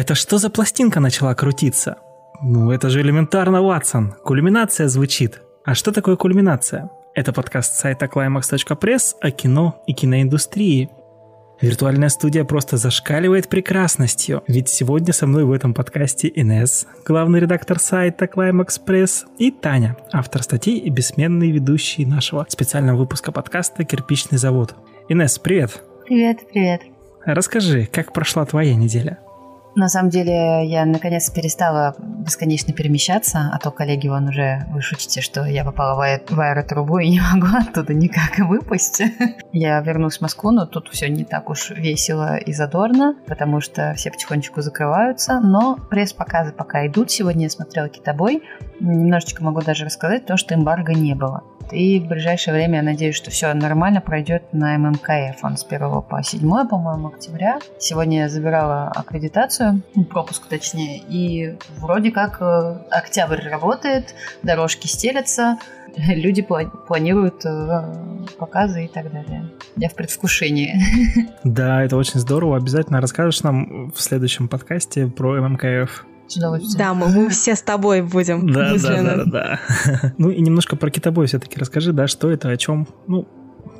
Это что за пластинка начала крутиться? Ну, это же элементарно, Ватсон. Кульминация звучит. А что такое кульминация? Это подкаст сайта climax.press о кино и киноиндустрии. Виртуальная студия просто зашкаливает прекрасностью, ведь сегодня со мной в этом подкасте Инес, главный редактор сайта Climax Press, и Таня, автор статей и бессменный ведущий нашего специального выпуска подкаста «Кирпичный завод». Инес, привет! Привет, привет. Расскажи, как прошла твоя неделя? На самом деле, я наконец перестала бесконечно перемещаться, а то коллеги вон уже вы шутите, что я попала в, аэ- в аэротрубу и не могу оттуда никак выпасть. Я вернусь в Москву, но тут все не так уж весело и задорно, потому что все потихонечку закрываются, но пресс-показы пока идут. Сегодня я смотрела «Китобой», немножечко могу даже рассказать то, что эмбарго не было. И в ближайшее время я надеюсь, что все нормально пройдет на ММКФ. Он с 1 по 7, по-моему, октября. Сегодня я забирала аккредитацию, ну, пропуск точнее, и вроде как э, октябрь работает, дорожки стелятся, люди планируют э, показы и так далее. Я в предвкушении. Да, это очень здорово. Обязательно расскажешь нам в следующем подкасте про ММКФ. С удовольствием. Да, мы, мы все с тобой будем. Да, да, да, да. Ну и немножко про китобой все-таки расскажи, да, что это, о чем, ну,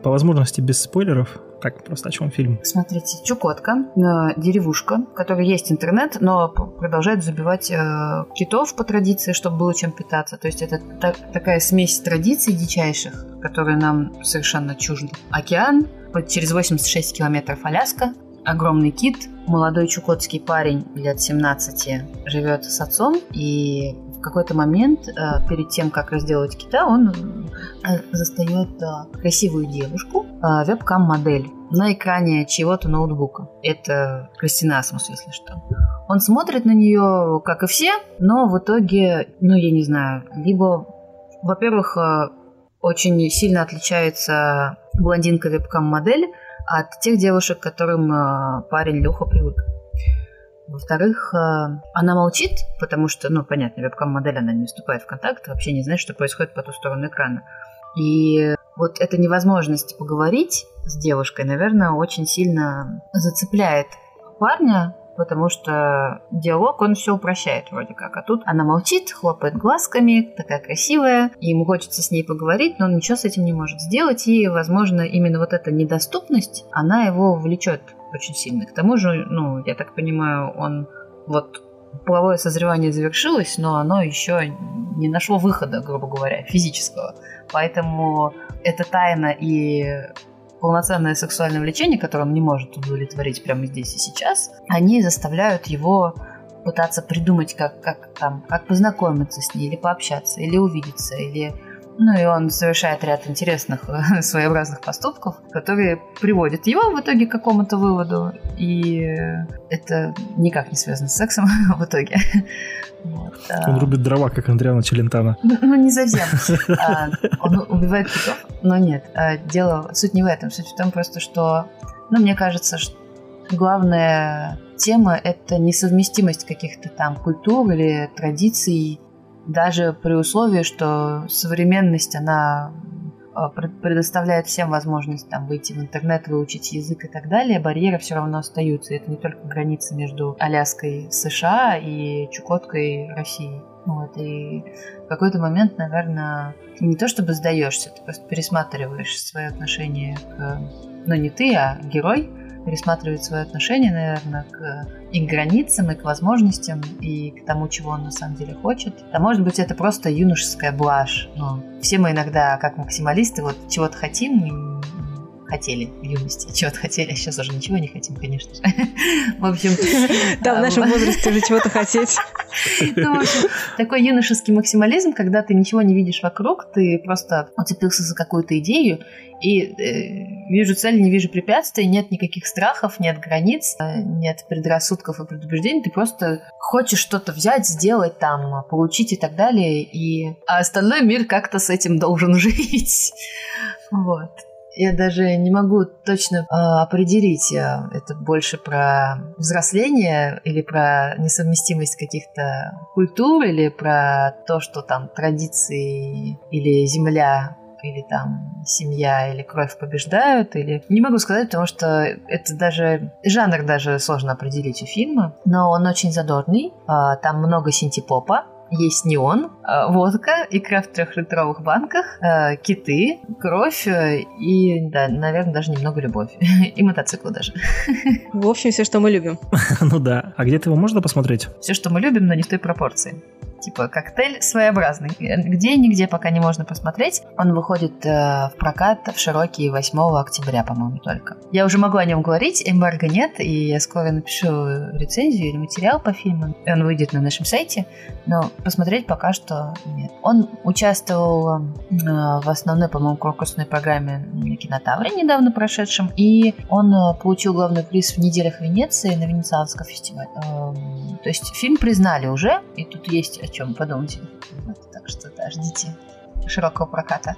по возможности без спойлеров, так просто о чем фильм? Смотрите, Чукотка, э, деревушка, в которой есть интернет, но продолжает забивать э, китов по традиции, чтобы было чем питаться. То есть это так, такая смесь традиций дичайших, которые нам совершенно чужды. Океан, через 86 километров Аляска, огромный кит, молодой чукотский парень лет 17 живет с отцом, и в какой-то момент, э, перед тем, как разделывать кита, он э, застает э, красивую девушку, вебкам-модель, на экране чего-то ноутбука. Это Кристина Асмус, если что. Он смотрит на нее, как и все, но в итоге, ну, я не знаю, либо, во-первых, очень сильно отличается блондинка вебкам-модель, от тех девушек, к которым э, парень Леха привык. Во-вторых, э, она молчит, потому что, ну, понятно, вебкам-модель, она не вступает в контакт, вообще не знает, что происходит по ту сторону экрана. И вот эта невозможность поговорить с девушкой, наверное, очень сильно зацепляет парня, потому что диалог, он все упрощает вроде как. А тут она молчит, хлопает глазками, такая красивая, и ему хочется с ней поговорить, но он ничего с этим не может сделать, и, возможно, именно вот эта недоступность, она его влечет очень сильно. К тому же, ну, я так понимаю, он вот половое созревание завершилось, но оно еще не нашло выхода, грубо говоря, физического. Поэтому эта тайна и полноценное сексуальное влечение, которое он не может удовлетворить прямо здесь и сейчас, они заставляют его пытаться придумать, как, как, там, как познакомиться с ней, или пообщаться, или увидеться, или ну и он совершает ряд интересных, своеобразных поступков, которые приводят его в итоге к какому-то выводу. И это никак не связано с сексом в итоге. Вот, а... Он рубит дрова, как Андриана Челентана. Ну, ну, не совсем. А, он убивает китов, но нет. А, дело, суть не в этом. Суть в том просто, что, ну, мне кажется, что главная тема — это несовместимость каких-то там культур или традиций даже при условии, что современность, она а, предоставляет всем возможность там выйти в интернет, выучить язык и так далее, барьеры все равно остаются. Это не только граница между Аляской США и Чукоткой России. Вот, и в какой-то момент, наверное, не то чтобы сдаешься, ты просто пересматриваешь свое отношение к... Ну, не ты, а герой пересматривает свое отношение, наверное, к и к границам, и к возможностям, и к тому, чего он на самом деле хочет. А может быть, это просто юношеская блажь. Ну, все мы иногда, как максималисты, вот чего-то хотим и хотели в юности, чего-то хотели, а сейчас уже ничего не хотим, конечно же. В общем... Да, в нашем возрасте уже чего-то хотеть. Ну, в общем, такой юношеский максимализм, когда ты ничего не видишь вокруг, ты просто уцепился за какую-то идею, и э, вижу цель, не вижу препятствий, нет никаких страхов, нет границ, э, нет предрассудков и предубеждений. Ты просто хочешь что-то взять, сделать там, получить и так далее. И... А остальной мир как-то с этим должен жить. Вот. Я даже не могу точно э, определить, это больше про взросление или про несовместимость каких-то культур, или про то, что там традиции или земля или там семья, или кровь побеждают, или... Не могу сказать, потому что это даже... Жанр даже сложно определить у фильма, но он очень задорный, а, там много синтепопа, есть неон, а, водка, икра в трехлитровых банках, а, киты, кровь э, и, да, наверное, даже немного любовь. И мотоциклы даже. В общем, все, что мы любим. Ну да. А где-то его можно посмотреть? Все, что мы любим, но не в той пропорции типа коктейль своеобразный. Где нигде пока не можно посмотреть. Он выходит э, в прокат в широкий 8 октября, по-моему, только. Я уже могу о нем говорить, эмбарго нет, и я скоро напишу рецензию или материал по фильму. Он выйдет на нашем сайте, но посмотреть пока что нет. Он участвовал э, в основной, по-моему, конкурсной программе на Кинотавре недавно прошедшем, и он э, получил главный приз в неделях Венеции на Венецианском фестивале. Эм, то есть фильм признали уже, и тут есть чем подумать. Вот, так что да, ждите широкого проката.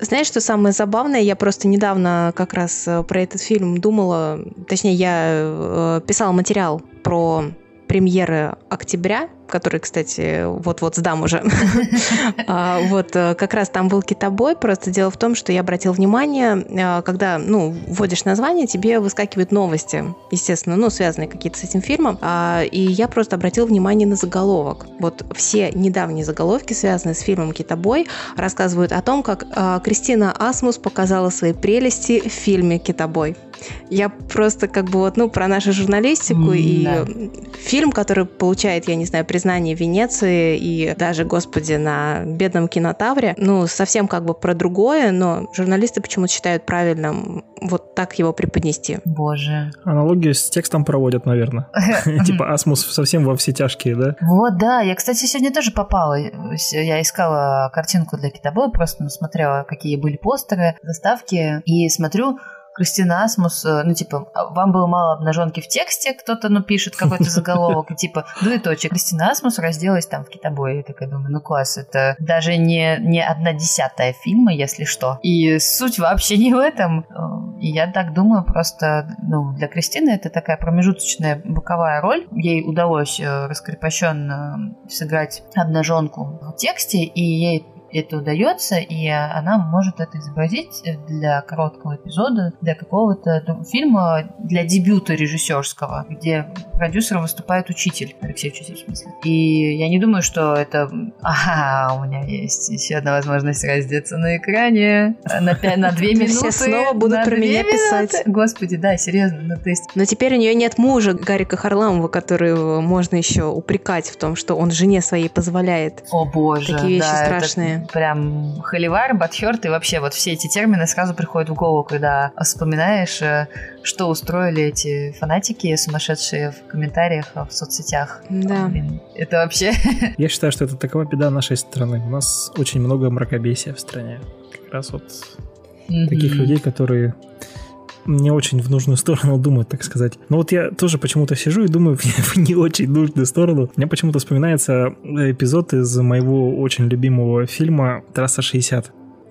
Знаешь, что самое забавное? Я просто недавно как раз э, про этот фильм думала, точнее, я писала материал про премьеры октября, который, кстати, вот-вот сдам уже. А, вот э, как раз там был китобой. Просто дело в том, что я обратил внимание, э, когда, ну, вводишь название, тебе выскакивают новости, естественно, ну, связанные какие-то с этим фильмом. А, и я просто обратил внимание на заголовок. Вот все недавние заголовки, связанные с фильмом «Китобой», рассказывают о том, как а, Кристина Асмус показала свои прелести в фильме «Китобой». Я просто как бы вот, ну, про нашу журналистику mm, и да. фильм, который получает, я не знаю, признание Венеции и даже, господи, на бедном кинотавре, ну, совсем как бы про другое, но журналисты почему-то считают правильным вот так его преподнести. Боже. Аналогию с текстом проводят, наверное. Типа Асмус совсем во все тяжкие, да? Вот, да. Я, кстати, сегодня тоже попала. Я искала картинку для китобоя, просто смотрела, какие были постеры, заставки, и смотрю, Кристина Асмус, э, ну, типа, «А вам было мало обнаженки в тексте, кто-то, ну, пишет какой-то заголовок, типа, двоеточие. Кристина Асмус разделась там в китобое. Я такая думаю, ну, класс, это даже не, не одна десятая фильма, если что. И суть вообще не в этом. Э, и я так думаю, просто, ну, для Кристины это такая промежуточная боковая роль. Ей удалось э, раскрепощенно сыграть обнаженку в тексте, и ей это удается, и она может это изобразить для короткого эпизода, для какого-то фильма, для дебюта режиссерского, где продюсером выступает учитель, Алексей Учитель, в смысле. И я не думаю, что это... Ага, у меня есть еще одна возможность раздеться на экране на, 5, на 2 минуты. Все снова будут про меня писать. Господи, да, серьезно. Ну, то есть... Но теперь у нее нет мужа Гарика Харламова, который можно еще упрекать в том, что он жене своей позволяет. О боже, Такие вещи да, страшные. Прям холивар, батхерт и вообще вот все эти термины сразу приходят в голову, когда вспоминаешь, э, что устроили эти фанатики сумасшедшие в комментариях в соцсетях. Да. Блин, это вообще... Я считаю, что это такова беда нашей страны. У нас очень много мракобесия в стране. Как раз вот mm-hmm. таких людей, которые не очень в нужную сторону думают, так сказать. Но вот я тоже почему-то сижу и думаю в не очень нужную сторону. Мне почему-то вспоминается эпизод из моего очень любимого фильма «Трасса 60»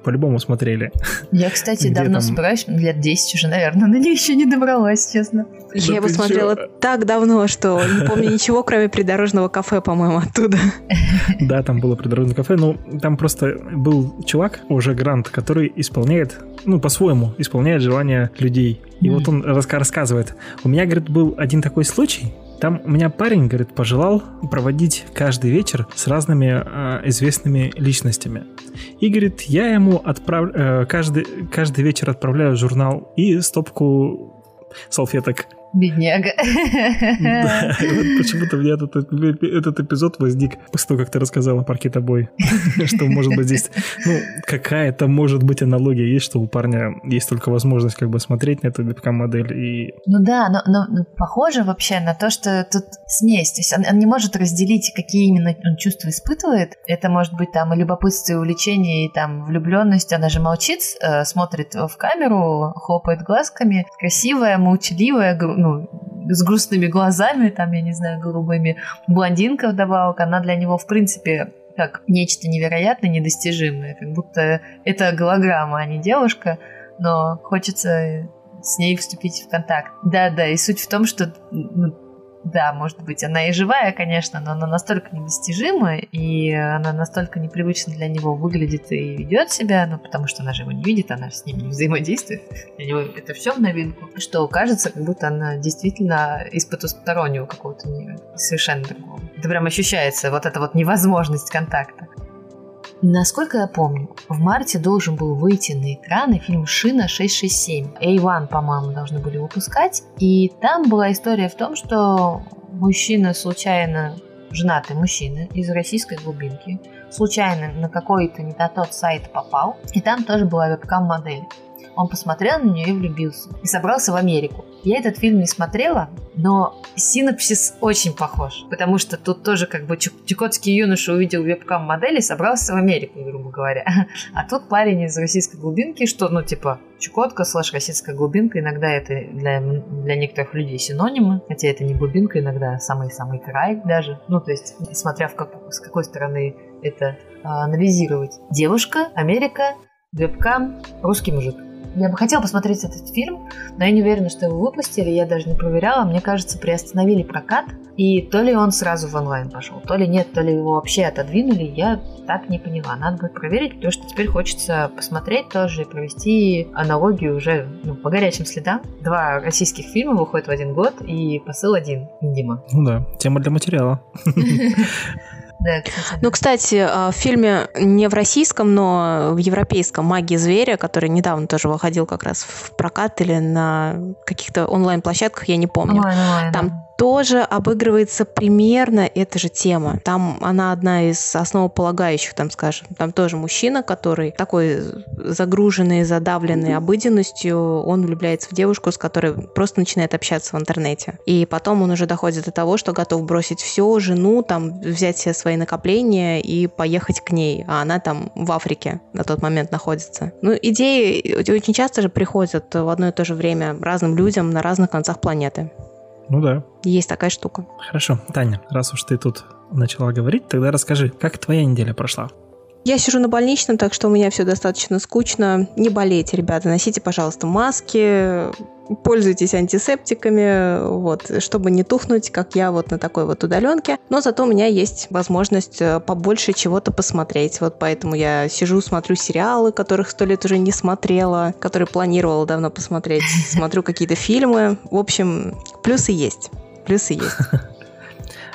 по-любому смотрели. Я, кстати, давно там... собираюсь, лет 10 уже, наверное, на ней еще не добралась, честно. Я его смотрела чё? так давно, что не помню ничего, кроме придорожного кафе, по-моему, оттуда. Да, там было придорожное кафе, но там просто был чувак, уже Грант, который исполняет, ну, по-своему, исполняет желания людей. И вот он рассказывает. У меня, говорит, был один такой случай, там у меня парень, говорит, пожелал проводить каждый вечер с разными э, известными личностями. И, говорит, я ему отправ... э, каждый, каждый вечер отправляю журнал и стопку салфеток. Бедняга. Да, почему-то у меня этот, этот эпизод возник после того, как ты рассказала про китобой. что может быть здесь, ну, какая-то может быть аналогия есть, что у парня есть только возможность как бы смотреть на эту вебкам-модель и... Ну да, но, но, но похоже вообще на то, что тут смесь. То есть он, он не может разделить, какие именно он чувства испытывает. Это может быть там и любопытство, и увлечение, и там влюбленность. Она же молчит, э, смотрит в камеру, хлопает глазками. Красивая, молчаливая, ну, с грустными глазами, там, я не знаю, голубыми, блондинка вдобавок, она для него, в принципе, как нечто невероятное, недостижимое, как будто это голограмма, а не девушка, но хочется с ней вступить в контакт. Да-да, и суть в том, что ну, да, может быть, она и живая, конечно, но она настолько недостижима, и она настолько непривычно для него выглядит и ведет себя, ну, потому что она же его не видит, она с ним не взаимодействует. Для него это все в новинку, что кажется, как будто она действительно из потустороннего какого-то мира, совершенно другого. Это прям ощущается, вот эта вот невозможность контакта. Насколько я помню, в марте должен был выйти на экраны фильм «Шина 667». A1, по-моему, должны были выпускать. И там была история в том, что мужчина случайно, женатый мужчина из российской глубинки, случайно на какой-то не тот сайт попал, и там тоже была вебкам-модель. Он посмотрел на нее и влюбился. И собрался в Америку. Я этот фильм не смотрела, но синопсис очень похож. Потому что тут тоже как бы чукотский юноша увидел вебкам-модель и собрался в Америку, грубо говоря. А тут парень из российской глубинки, что, ну, типа, Чукотка слэш российская глубинка, иногда это для, для некоторых людей синонимы, хотя это не глубинка, иногда самый-самый край даже. Ну, то есть, смотря в как, с какой стороны это а, анализировать. Девушка, Америка, вебкам, русский мужик. Я бы хотела посмотреть этот фильм, но я не уверена, что его выпустили, я даже не проверяла. Мне кажется, приостановили прокат, и то ли он сразу в онлайн пошел, то ли нет, то ли его вообще отодвинули, я так не поняла. Надо будет проверить, потому что теперь хочется посмотреть тоже и провести аналогию уже ну, по горячим следам. Два российских фильма выходят в один год, и посыл один, Дима. Ну да, тема для материала. Да, кстати. Ну, кстати, а, в фильме не в российском, но в европейском «Магия зверя», который недавно тоже выходил как раз в прокат или на каких-то онлайн-площадках, я не помню. Онлайн, онлайн, Там тоже обыгрывается примерно эта же тема. Там она одна из основополагающих, там скажем. Там тоже мужчина, который такой загруженный, задавленный обыденностью, он влюбляется в девушку, с которой просто начинает общаться в интернете. И потом он уже доходит до того, что готов бросить все, жену, там, взять все свои накопления и поехать к ней. А она там в Африке на тот момент находится. Ну, идеи очень часто же приходят в одно и то же время разным людям на разных концах планеты. Ну да. Есть такая штука. Хорошо, Таня, раз уж ты тут начала говорить, тогда расскажи, как твоя неделя прошла? Я сижу на больничном, так что у меня все достаточно скучно. Не болейте, ребята, носите, пожалуйста, маски, пользуйтесь антисептиками, вот, чтобы не тухнуть, как я вот на такой вот удаленке. Но зато у меня есть возможность э, побольше чего-то посмотреть. Вот поэтому я сижу, смотрю сериалы, которых сто лет уже не смотрела, которые планировала давно посмотреть. Смотрю какие-то фильмы. В общем, плюсы есть. Плюсы есть.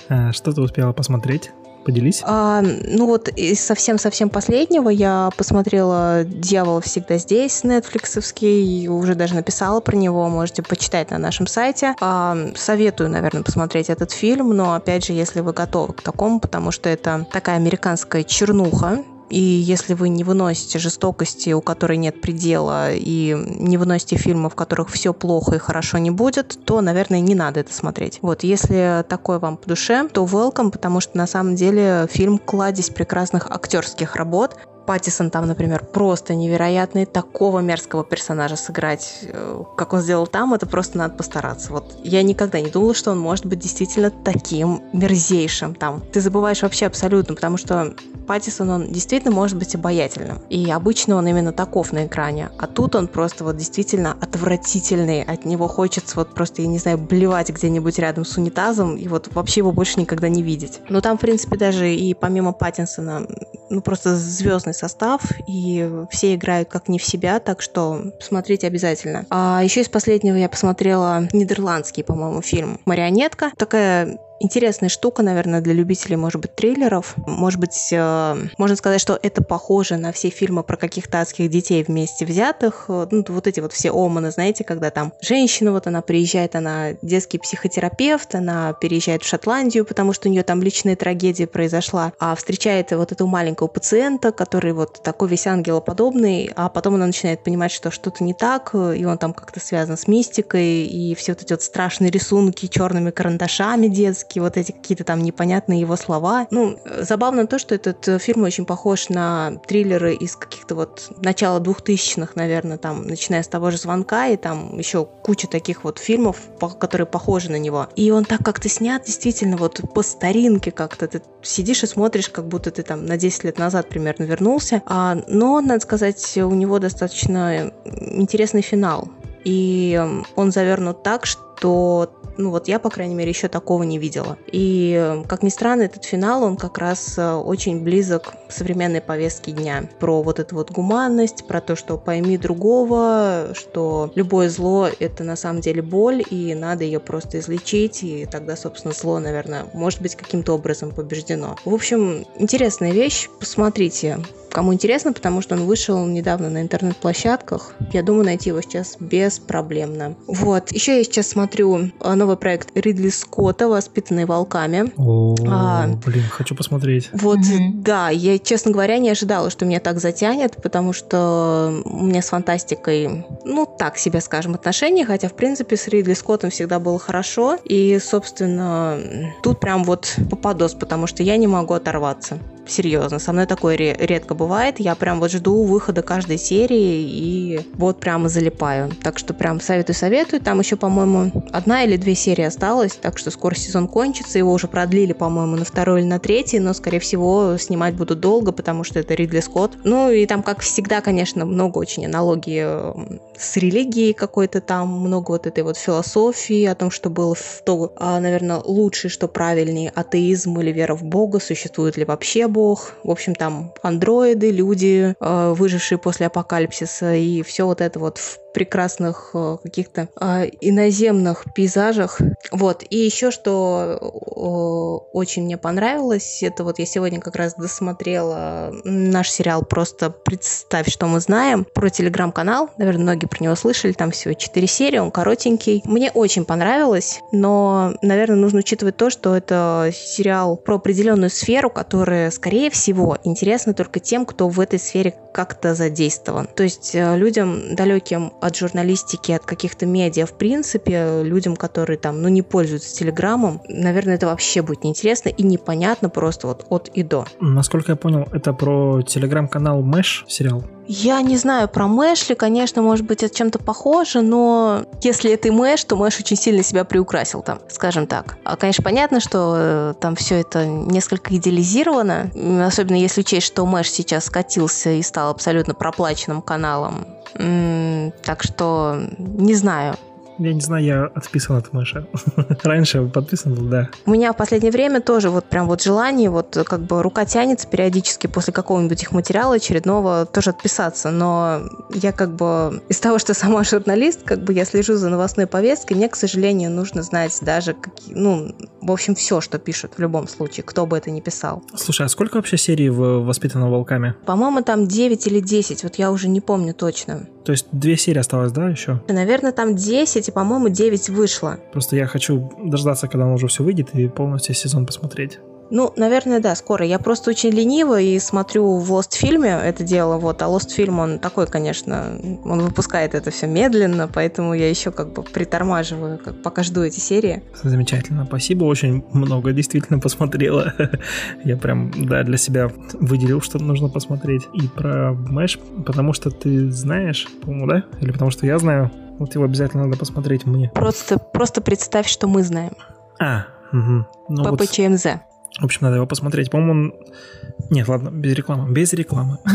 А что ты успела посмотреть? Поделись. А, ну вот из совсем-совсем последнего я посмотрела «Дьявол всегда здесь» нетфликсовский, уже даже написала про него, можете почитать на нашем сайте. А, советую, наверное, посмотреть этот фильм, но опять же, если вы готовы к такому, потому что это такая американская чернуха, и если вы не выносите жестокости, у которой нет предела, и не выносите фильмы, в которых все плохо и хорошо не будет, то, наверное, не надо это смотреть. Вот, если такое вам по душе, то welcome, потому что на самом деле фильм кладезь прекрасных актерских работ. Паттисон там, например, просто невероятный. Такого мерзкого персонажа сыграть, э, как он сделал там, это просто надо постараться. Вот я никогда не думала, что он может быть действительно таким мерзейшим там. Ты забываешь вообще абсолютно, потому что Паттисон, он действительно может быть обаятельным. И обычно он именно таков на экране. А тут он просто вот действительно отвратительный. От него хочется вот просто, я не знаю, блевать где-нибудь рядом с унитазом и вот вообще его больше никогда не видеть. Но там, в принципе, даже и помимо Паттинсона, ну просто звездный состав, и все играют как не в себя, так что смотрите обязательно. А еще из последнего я посмотрела нидерландский, по-моему, фильм «Марионетка». Такая интересная штука, наверное, для любителей, может быть, трейлеров. Может быть, э, можно сказать, что это похоже на все фильмы про каких-то адских детей вместе взятых. Ну, вот эти вот все оманы, знаете, когда там женщина, вот она приезжает, она детский психотерапевт, она переезжает в Шотландию, потому что у нее там личная трагедия произошла, а встречает вот этого маленького пациента, который вот такой весь ангелоподобный, а потом она начинает понимать, что что-то не так, и он там как-то связан с мистикой, и все вот эти вот страшные рисунки черными карандашами детские, по вот эти какие-то там непонятные его слова. Ну, забавно то, что этот э, фильм очень похож на триллеры из каких-то вот начала двухтысячных, наверное, там, начиная с того же «Звонка», и там еще куча таких вот фильмов, которые похожи на него. И он так как-то снят действительно вот по старинке как-то. Ты сидишь и смотришь, как будто ты там на 10 лет назад примерно вернулся. А, но, надо сказать, у него достаточно интересный финал. И он завернут так, что Ну вот я, по крайней мере, еще такого не видела. И, как ни странно, этот финал, он как раз э, очень близок к современной повестке дня. Про вот эту вот гуманность, про то, что пойми другого, что любое зло — это на самом деле боль, и надо ее просто излечить, и тогда, собственно, зло, наверное, может быть каким-то образом побеждено. В общем, интересная вещь, посмотрите. Кому интересно, потому что он вышел недавно на интернет-площадках. Я думаю, найти его сейчас беспроблемно. Вот. Еще я сейчас смотрю а, новый проект Ридли Скотта «Воспитанные волками». О, а, блин, хочу посмотреть. Вот, mm-hmm. да. Я, честно говоря, не ожидала, что меня так затянет, потому что у меня с фантастикой, ну, так себе, скажем, отношения, хотя, в принципе, с Ридли Скоттом всегда было хорошо. И, собственно, тут прям вот попадос, потому что я не могу оторваться. Серьезно, со мной такое редко бывает. Я прям вот жду выхода каждой серии и вот прямо залипаю. Так что прям советую-советую. Там еще, по-моему, одна или две серии осталось, так что скоро сезон кончится. Его уже продлили, по-моему, на второй или на третий, но, скорее всего, снимать будут долго, потому что это Ридли Скотт. Ну и там, как всегда, конечно, много очень аналогии с религией какой-то там, много вот этой вот философии о том, что было в то, а, наверное, лучше, что правильнее, атеизм или вера в Бога, существует ли вообще Бог. В общем, там андроиды, люди, а, выжившие после апокалипсиса, и все вот это вот в прекрасных э, каких-то э, иноземных пейзажах. Вот. И еще что э, очень мне понравилось, это вот я сегодня как раз досмотрела наш сериал «Просто представь, что мы знаем» про телеграм-канал. Наверное, многие про него слышали. Там всего 4 серии, он коротенький. Мне очень понравилось, но, наверное, нужно учитывать то, что это сериал про определенную сферу, которая, скорее всего, интересна только тем, кто в этой сфере как-то задействован. То есть людям, далеким от журналистики, от каких-то медиа, в принципе, людям, которые там, ну, не пользуются Телеграмом, наверное, это вообще будет неинтересно и непонятно просто вот от и до. Насколько я понял, это про Телеграм-канал Mash сериал? Я не знаю про Mash ли, конечно, может быть, это чем-то похоже, но если это и Mash, то Mash очень сильно себя приукрасил там, скажем так. А, конечно, понятно, что э, там все это несколько идеализировано, особенно если учесть, что Mash сейчас скатился и стал абсолютно проплаченным каналом так что не знаю. Я не знаю, я отписан от Mash а. Раньше подписан был, да. У меня в последнее время тоже вот прям вот желание, вот как бы рука тянется периодически после какого-нибудь их материала очередного тоже отписаться, но я как бы из того, что сама журналист, как бы я слежу за новостной повесткой, мне, к сожалению, нужно знать даже какие, ну, в общем, все, что пишут в любом случае, кто бы это ни писал. Слушай, а сколько вообще серий в «Воспитанном волками»? По-моему, там 9 или 10, вот я уже не помню точно. То есть две серии осталось, да, еще? Наверное, там 10, и, по-моему, 9 вышло. Просто я хочу дождаться, когда он уже все выйдет, и полностью сезон посмотреть. Ну, наверное, да, скоро. Я просто очень ленива и смотрю в Lost фильме это дело, вот. А Lost фильм, он такой, конечно, он выпускает это все медленно, поэтому я еще как бы притормаживаю, как пока жду эти серии. Замечательно, спасибо, очень много действительно посмотрела. я прям, да, для себя выделил, что нужно посмотреть. И про Мэш, потому что ты знаешь, по-моему, да? Или потому что я знаю? Вот его обязательно надо посмотреть мне. Просто, просто представь, что мы знаем. А, угу. Ну, ППЧМЗ. Вот в общем, надо его посмотреть. По-моему, он... Нет, ладно, без рекламы. Без рекламы.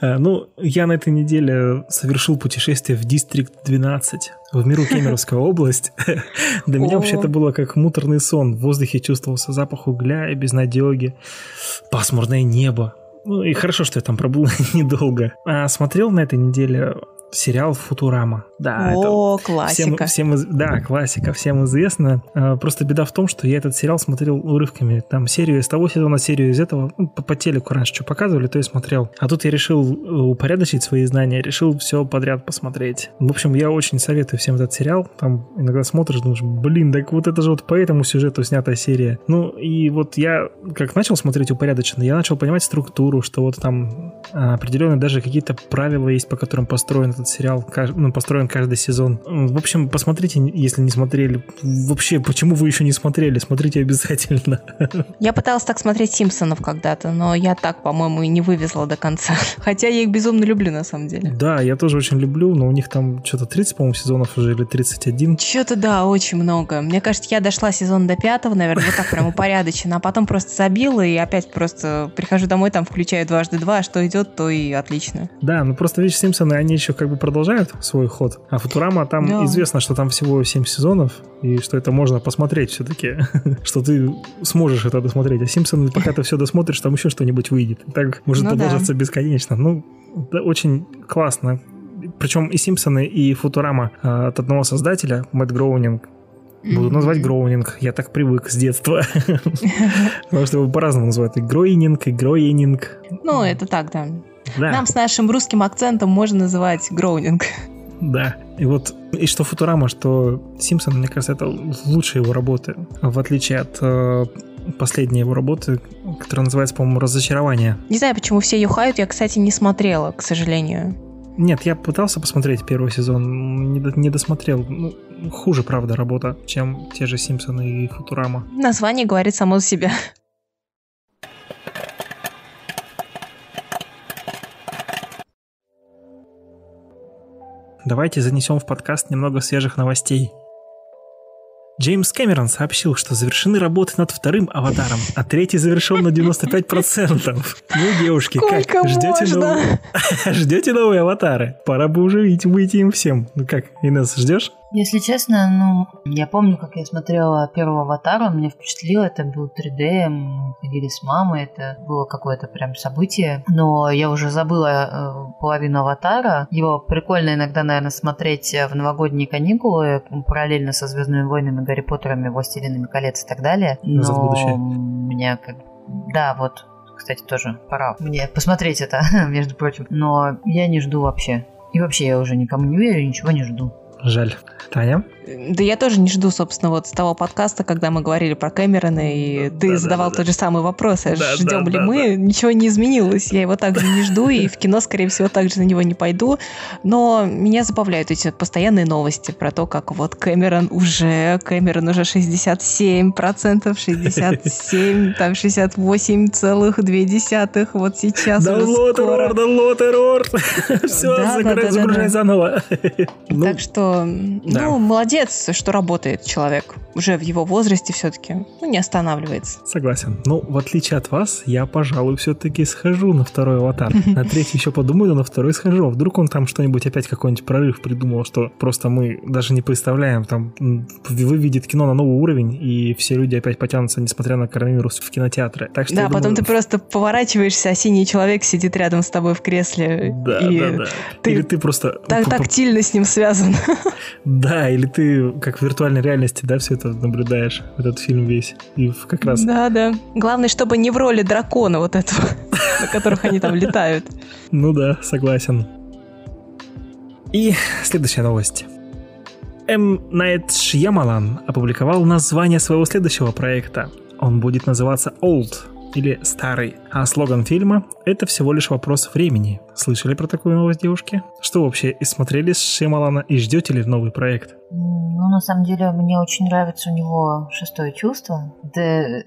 Ну, я на этой неделе совершил путешествие в Дистрикт 12, в миру Кемеровская область. Для меня вообще это было как муторный сон. В воздухе чувствовался запах угля и безнадеги, пасмурное небо. Ну и хорошо, что я там пробыл недолго. А смотрел на этой неделе сериал Футурама. Да, О, это классика. Всем, всем, да, классика, всем известно. А, просто беда в том, что я этот сериал смотрел урывками. Там серию из того сезона, серию из этого. Ну, по, по телеку раньше что показывали, то я смотрел. А тут я решил э, упорядочить свои знания, решил все подряд посмотреть. В общем, я очень советую всем этот сериал. Там иногда смотришь, думаешь, блин, так вот это же вот по этому сюжету снятая серия. Ну, и вот я как начал смотреть упорядоченно, я начал понимать структуру, что вот там а, определенные даже какие-то правила есть, по которым построен этот сериал, ну, построен каждый сезон. В общем, посмотрите, если не смотрели. Вообще, почему вы еще не смотрели? Смотрите обязательно. Я пыталась так смотреть Симпсонов когда-то, но я так, по-моему, и не вывезла до конца. Хотя я их безумно люблю, на самом деле. Да, я тоже очень люблю, но у них там что-то 30, по-моему, сезонов уже или 31. Что-то, да, очень много. Мне кажется, я дошла сезон до пятого, наверное, вот так прям упорядоченно, а потом просто забила и опять просто прихожу домой, там включаю дважды два, а что идет, то и отлично. Да, ну просто видишь, Симпсоны, они еще как как бы продолжают свой ход, а Футурама там Да. известно, что там всего 7 сезонов, и что это можно посмотреть все-таки, что ты сможешь это досмотреть. А Симпсоны, пока ты все досмотришь, там еще что-нибудь выйдет. Так может Ну да. продолжаться бесконечно. Ну, это очень классно. Причем и Симпсоны, и Футурама а, от одного создателя, Мэтт Гроунинг, Буду называть Гроунинг. Я так привык с детства. Потому что его по-разному называют. И Гроининг, и Гроининг. Ну, это так, да. Да, Нам с нашим русским акцентом можно называть гроунинг. да. И вот, и что Футурама, что Симпсон, мне кажется, это лучшие его работы. В отличие от э, последней его работы, которая называется, по-моему, «Разочарование». Не знаю, почему все ее хают, я, кстати, не смотрела, к сожалению. Нет, я пытался посмотреть первый сезон, не, до- не досмотрел. Ну, хуже, правда, работа, чем те же Симпсоны и Футурама. Название говорит само за себя. Давайте занесем в подкаст немного свежих новостей. Джеймс Кэмерон сообщил, что завершены работы над вторым аватаром, а третий завершен на 95%. Ну, девушки, Сколько как? Ждете новые, ждете новые аватары? Пора бы уже ведь выйти им всем. Ну как, Инесс, ждешь? Если честно, ну, я помню, как я смотрела первого аватара, он меня впечатлил, это был 3D, мы ходили с мамой, это было какое-то прям событие, но я уже забыла э, половину аватара, его прикольно иногда, наверное, смотреть э, в новогодние каникулы, параллельно со Звездными войнами, Гарри Поттерами, Властелинами колец и так далее, Назад но будущее. меня как... Да, вот, кстати, тоже пора мне посмотреть это, между прочим, но я не жду вообще. И вообще я уже никому не верю, ничего не жду. Жаль. Таня? Да я тоже не жду, собственно, вот с того подкаста, когда мы говорили про Кэмерона, и ты Да-да-да-да. задавал тот же самый вопрос, а Да, ждем да, ли да, мы, ничего не изменилось. Я его также не жду, и в кино, скорее всего, также на него не пойду. Но меня забавляют эти постоянные новости про то, как вот Кэмерон уже, Кэмерон уже 67%, 67, там 68,2, вот сейчас Download error, download error. Все, Да, да, да, да, загружай да. заново. Ну, так что, да. ну, молодец, что работает человек. Уже в его возрасте все-таки, ну, не останавливается. Согласен. Ну, в отличие от вас, я, пожалуй, все-таки схожу на второй аватар. На третий еще подумаю, но на второй схожу. А Вдруг он там что-нибудь опять какой-нибудь прорыв придумал, что просто мы даже не представляем. Там выведет кино на новый уровень, и все люди опять потянутся, несмотря на коронавирус, в кинотеатры. Так что Да, я потом думаю, ты просто поворачиваешься, а синий человек сидит рядом с тобой в кресле. Да, и да, да. ты Или ты просто... так тактильно с ним связан. Да, или ты как в виртуальной реальности, да, все это наблюдаешь, этот фильм весь. И как раз Да, да. Главное, чтобы не в роли дракона вот этого, на которых они там летают. Ну да, согласен. И следующая новость. М. Найт Шьямалан опубликовал название своего следующего проекта. Он будет называться Old или Старый, а слоган фильма «Это всего лишь вопрос времени». Слышали про такую новость, девушки? Что вообще, и смотрели с Шьямалана и ждете ли новый проект? Ну, на самом деле, мне очень нравится у него шестое чувство. Это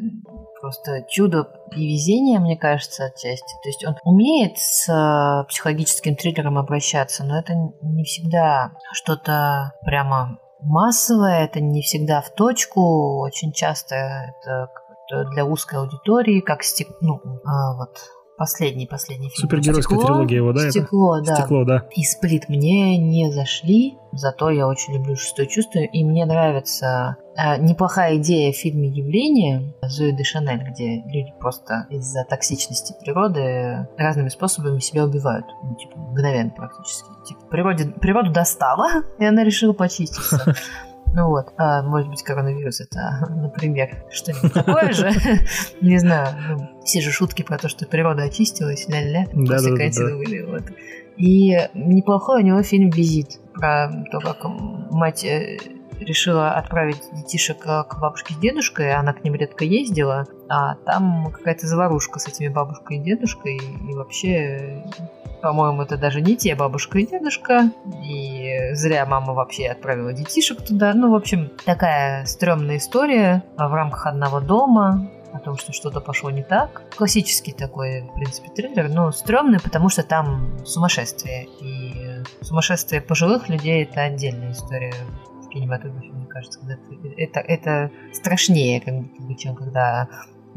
просто чудо и везение, мне кажется, отчасти. То есть он умеет с э, психологическим триллером обращаться, но это не всегда что-то прямо массовое, это не всегда в точку, очень часто это для узкой аудитории, как стек... ну, а, вот последний, последний фильм. Супергеройская «Стекло». трилогия его, да, это? Стекло, да. Стекло, да. И сплит мне не зашли, зато я очень люблю шестое чувство, и мне нравится э, неплохая идея в фильме «Явление» Зои де Шанель, где люди просто из-за токсичности природы разными способами себя убивают. Ну, типа, мгновенно практически. Типа, природе, природу достала, и она решила почиститься. Ну вот, а, может быть, коронавирус это, например, что-нибудь такое же. Не знаю, ну, все же шутки про то, что природа очистилась, ля-ля, Да-да-да-да. были, вот. И неплохой у него фильм «Визит» про то, как мать э, решила отправить детишек э, к бабушке с дедушкой, она к ним редко ездила, а там какая-то заварушка с этими бабушкой и дедушкой, и вообще, по-моему, это даже не те бабушка и дедушка, и зря мама вообще отправила детишек туда. Ну, в общем, такая стрёмная история в рамках одного дома, о том, что что-то пошло не так. Классический такой, в принципе, триллер, но стрёмный, потому что там сумасшествие. И сумасшествие пожилых людей – это отдельная история в кинематографе, мне кажется. Когда ты- это, это страшнее, как будто бы, чем когда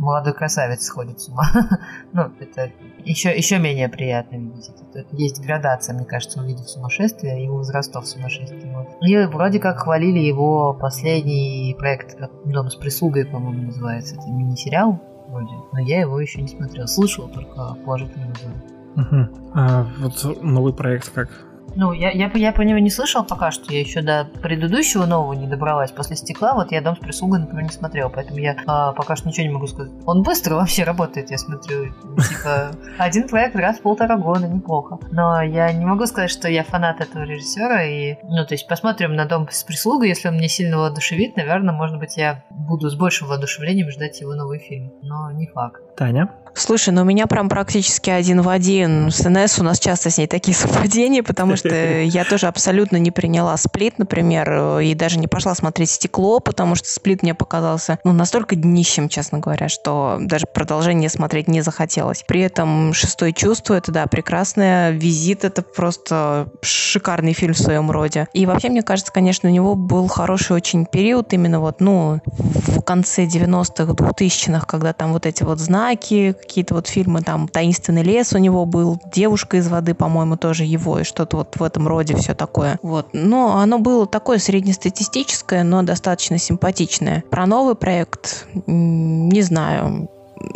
молодой красавец сходит с ума. ну, это еще, еще менее приятно видеть. Это, есть градация, мне кажется, увидев сумасшествие и возрастов сумасшествия. И вроде как хвалили его последний проект «Дом с прислугой», по-моему, называется. Это мини-сериал вроде. Но я его еще не смотрел. Слышал только положительные отзывы. Угу. А вот новый проект как? Ну, я, я, я про него не слышал пока что. Я еще до предыдущего нового не добралась. После стекла вот я «Дом с прислугой», например, не смотрел. Поэтому я а, пока что ничего не могу сказать. Он быстро вообще работает, я смотрю. Типа, один проект раз в полтора года, неплохо. Но я не могу сказать, что я фанат этого режиссера. И, ну, то есть посмотрим на «Дом с прислугой». Если он мне сильно воодушевит, наверное, может быть, я буду с большим воодушевлением ждать его новый фильм. Но не факт. Таня? Слушай, ну у меня прям практически один в один с НС. У нас часто с ней такие совпадения, потому что я тоже абсолютно не приняла сплит, например, и даже не пошла смотреть стекло, потому что сплит мне показался ну, настолько днищем, честно говоря, что даже продолжение смотреть не захотелось. При этом «Шестое чувство» — это, да, прекрасное. «Визит» — это просто шикарный фильм в своем роде. И вообще, мне кажется, конечно, у него был хороший очень период именно вот, ну, в конце 90-х, 2000-х, когда там вот эти вот знаки, какие-то вот фильмы, там «Таинственный лес» у него был, «Девушка из воды», по-моему, тоже его, и что-то вот в этом роде все такое. Вот. Но оно было такое среднестатистическое, но достаточно симпатичное. Про новый проект не знаю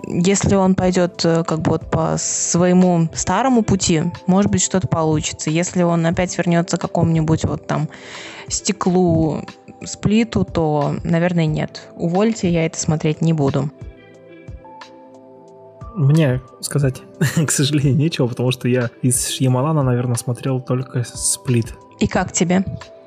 если он пойдет э, как бы вот по своему старому пути, может быть, что-то получится. Если он опять вернется к какому-нибудь вот там стеклу, сплиту, то, наверное, нет. Увольте, я это смотреть не буду. Мне сказать, к сожалению, нечего, потому что я из Шьямалана, наверное, смотрел только «Сплит». И как тебе?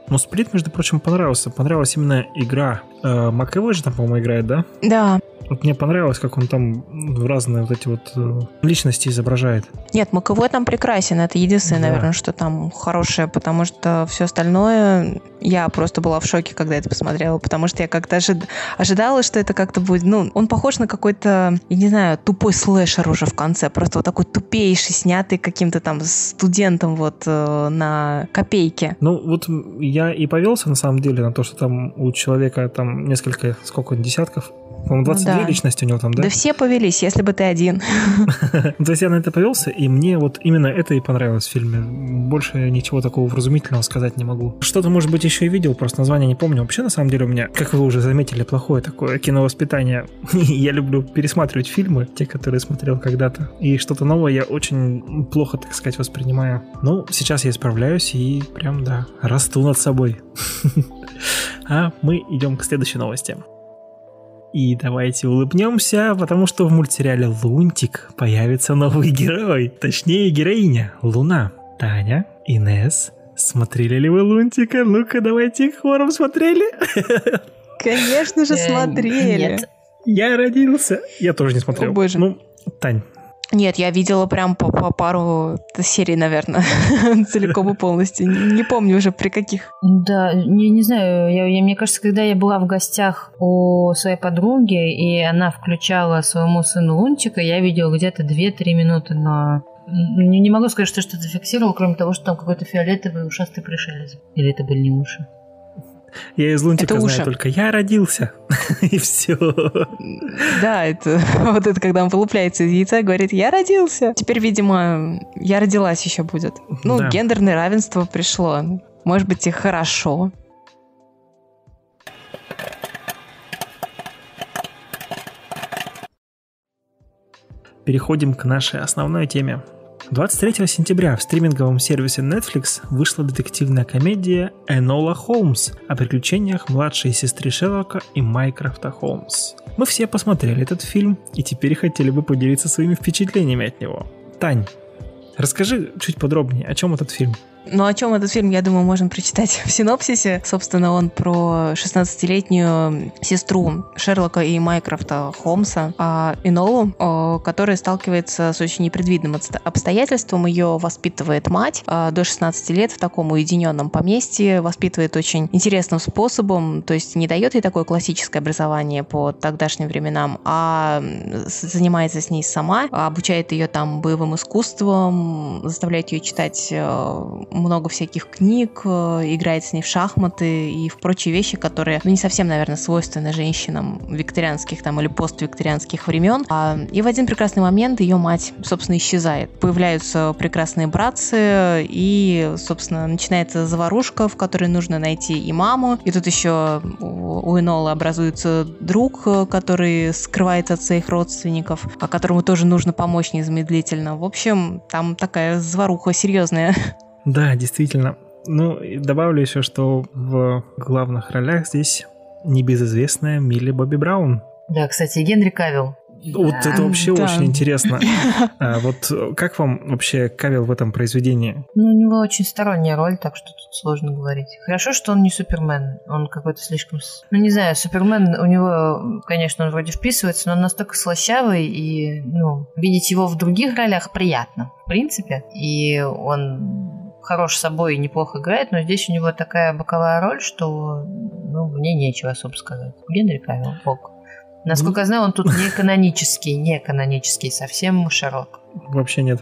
Ну, «Сплит», между прочим, понравился. Понравилась именно игра. Э, Маковой же там, по-моему, играет, да? Да. Вот мне понравилось, как он там разные вот эти вот э, личности изображает. Нет, Маковой там прекрасен. Это единственное, да. наверное, что там хорошее, потому что все остальное я просто была в шоке, когда это посмотрела, потому что я как-то ожид... ожидала, что это как-то будет... Ну, он похож на какой-то, я не знаю, тупой слэшер уже в конце. Просто вот такой тупейший, снятый каким-то там студентом вот э, на копейке. Ну, вот я и повелся на самом деле на то, что там у человека там несколько, сколько, десятков по-моему, 22 ну, да. личности у него там, да? Да все повелись, если бы ты один. То есть я на это повелся, и мне вот именно это и понравилось в фильме. Больше ничего такого вразумительного сказать не могу. Что-то, может быть, еще и видел, просто название не помню. Вообще, на самом деле, у меня, как вы уже заметили, плохое такое киновоспитание. я люблю пересматривать фильмы, те, которые смотрел когда-то. И что-то новое я очень плохо, так сказать, воспринимаю. Ну, сейчас я исправляюсь и прям, да, расту над собой. а мы идем к следующей новости. И давайте улыбнемся, потому что в мультсериале «Лунтик» появится новый герой, точнее героиня, Луна. Таня, Инес, смотрели ли вы «Лунтика»? Ну-ка, давайте хором смотрели. Конечно же, смотрели. Нет. Я родился. Я тоже не смотрел. О, боже. Ну, Тань, нет, я видела прям по, по пару серий, наверное, целиком и полностью. Не помню уже при каких. Да, не, не знаю, я, я, мне кажется, когда я была в гостях у своей подруги, и она включала своему сыну Лунчика, я видела где-то 2-3 минуты, но не, не могу сказать, что что-то зафиксировал, кроме того, что там какой-то фиолетовый ушастый пришелец. Или это были не уши. Я из Лунтика это знаю только «я родился», и все. Да, это вот это, когда он вылупляется из яйца, говорит «я родился». Теперь, видимо, «я родилась» еще будет. Ну, да. гендерное равенство пришло. Может быть, и хорошо. Переходим к нашей основной теме – 23 сентября в стриминговом сервисе Netflix вышла детективная комедия «Энола Холмс» о приключениях младшей сестры Шерлока и Майкрофта Холмс. Мы все посмотрели этот фильм и теперь хотели бы поделиться своими впечатлениями от него. Тань, расскажи чуть подробнее, о чем этот фильм? Ну, о чем этот фильм, я думаю, можно прочитать в синопсисе. Собственно, он про 16-летнюю сестру Шерлока и Майкрофта Холмса, а, Инолу, которая сталкивается с очень непредвидным обстоятельством. Ее воспитывает мать а, до 16 лет в таком уединенном поместье, воспитывает очень интересным способом, то есть не дает ей такое классическое образование по тогдашним временам, а занимается с ней сама, обучает ее там боевым искусствам, заставляет ее читать э, много всяких книг, э, играет с ней в шахматы и в прочие вещи, которые ну, не совсем, наверное, свойственны женщинам викторианских там или поствикторианских времен. А, и в один прекрасный момент ее мать, собственно, исчезает. Появляются прекрасные братцы, и, собственно, начинается заварушка, в которой нужно найти и маму. И тут еще у Энола образуется друг, который скрывается от своих родственников, а которому тоже нужно помочь незамедлительно. В общем, там такая заваруха серьезная. Да, действительно. Ну, добавлю еще, что в главных ролях здесь небезызвестная Милли Бобби Браун. Да, кстати, Генри Кавилл. Вот да. это вообще да. очень интересно. А, вот как вам вообще Кавилл в этом произведении? Ну, у него очень сторонняя роль, так что тут сложно говорить. Хорошо, что он не Супермен. Он какой-то слишком... Ну, не знаю, Супермен, у него, конечно, он вроде вписывается, но он настолько слащавый, и, ну, видеть его в других ролях приятно, в принципе. И он хорош собой и неплохо играет, но здесь у него такая боковая роль, что ну, мне нечего особо сказать. Генри Кавилл, ок. Насколько я знаю, он тут не канонический, не канонический, совсем Шерлок. Вообще нет.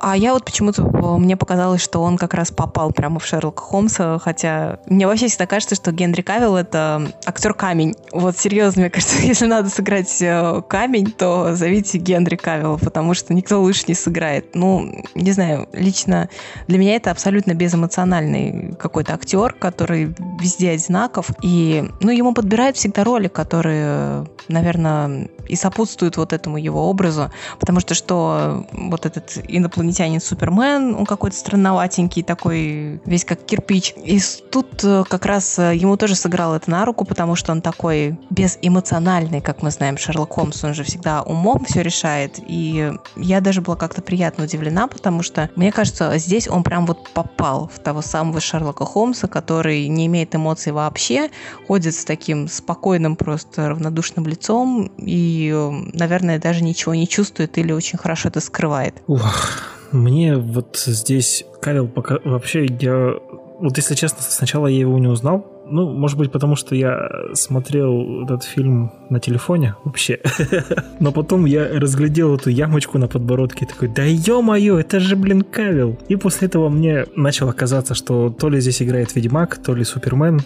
А я вот почему-то, э, мне показалось, что он как раз попал прямо в Шерлока Холмса, хотя мне вообще всегда кажется, что Генри Кавилл — это актер камень. Вот серьезно, мне кажется, если надо сыграть э, камень, то зовите Генри Кавилла, потому что никто лучше не сыграет. Ну, не знаю, лично для меня это абсолютно безэмоциональный какой-то актер, который везде одинаков, и, ну, ему подбирают всегда роли, которые, наверное, и сопутствуют вот этому его образу, потому что что вот этот инопланетянин инопланетянин Супермен, он какой-то странноватенький такой, весь как кирпич. И тут э, как раз э, ему тоже сыграл это на руку, потому что он такой безэмоциональный, как мы знаем, Шерлок Холмс, он же всегда умом все решает. И я даже была как-то приятно удивлена, потому что, мне кажется, здесь он прям вот попал в того самого Шерлока Холмса, который не имеет эмоций вообще, ходит с таким спокойным, просто равнодушным лицом и, э, наверное, даже ничего не чувствует или очень хорошо это скрывает. Ух. Мне вот здесь Кавил пока... Вообще, я... Вот если честно, сначала я его не узнал. Ну, может быть, потому что я смотрел этот фильм на телефоне вообще. Но потом я разглядел эту ямочку на подбородке и такой, да ё-моё, это же, блин, Кавил. И после этого мне начало казаться, что то ли здесь играет Ведьмак, то ли Супермен.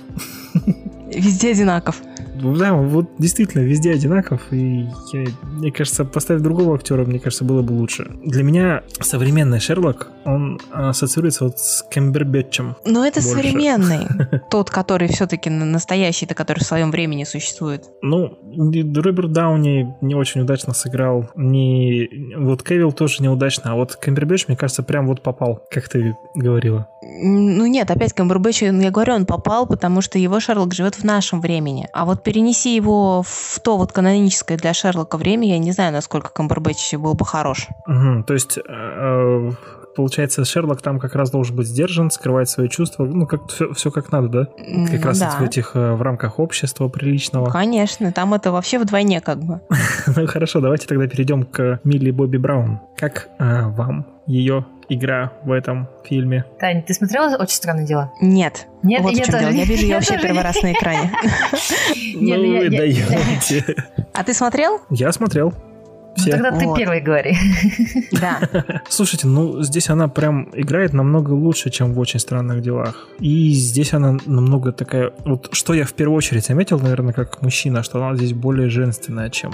Везде одинаков. Да, вот действительно везде одинаков, и я, мне кажется, поставив другого актера, мне кажется, было бы лучше. Для меня современный Шерлок, он ассоциируется вот с Кембербэтчем. Но это больше. современный. Тот, который все-таки настоящий, то который в своем времени существует. Ну, Роберт Дауни не очень удачно сыграл. Не... Вот Кевилл тоже неудачно, а вот Кембербэтч, мне кажется, прям вот попал, как ты говорила. Ну нет, опять Кембербэтч, я говорю, он попал, потому что его Шерлок живет в нашем времени. А вот перенеси его в то вот каноническое для Шерлока время, я не знаю, насколько Камбербэтч был бы хорош. Угу, то есть э, получается, Шерлок там как раз должен быть сдержан, скрывать свои чувства, ну, как все, все как надо, да? Как раз да. в этих, э, в рамках общества приличного. Конечно, там это вообще вдвойне как бы. ну, хорошо, давайте тогда перейдем к Милли Бобби Браун. Как э, вам ее игра в этом фильме. Таня, ты смотрела «Очень странные дела»? Нет. Нет, вот я в чем тоже. дело. Я вижу ее вообще первый раз на экране. Ну, вы даете. А ты смотрел? Я смотрел. Ну, Все. Ну, тогда ты вот. первый говори. Да. Слушайте, ну здесь она прям играет намного лучше, чем в «Очень странных делах». И здесь она намного такая... Вот что я в первую очередь заметил, наверное, как мужчина, что она здесь более женственная, чем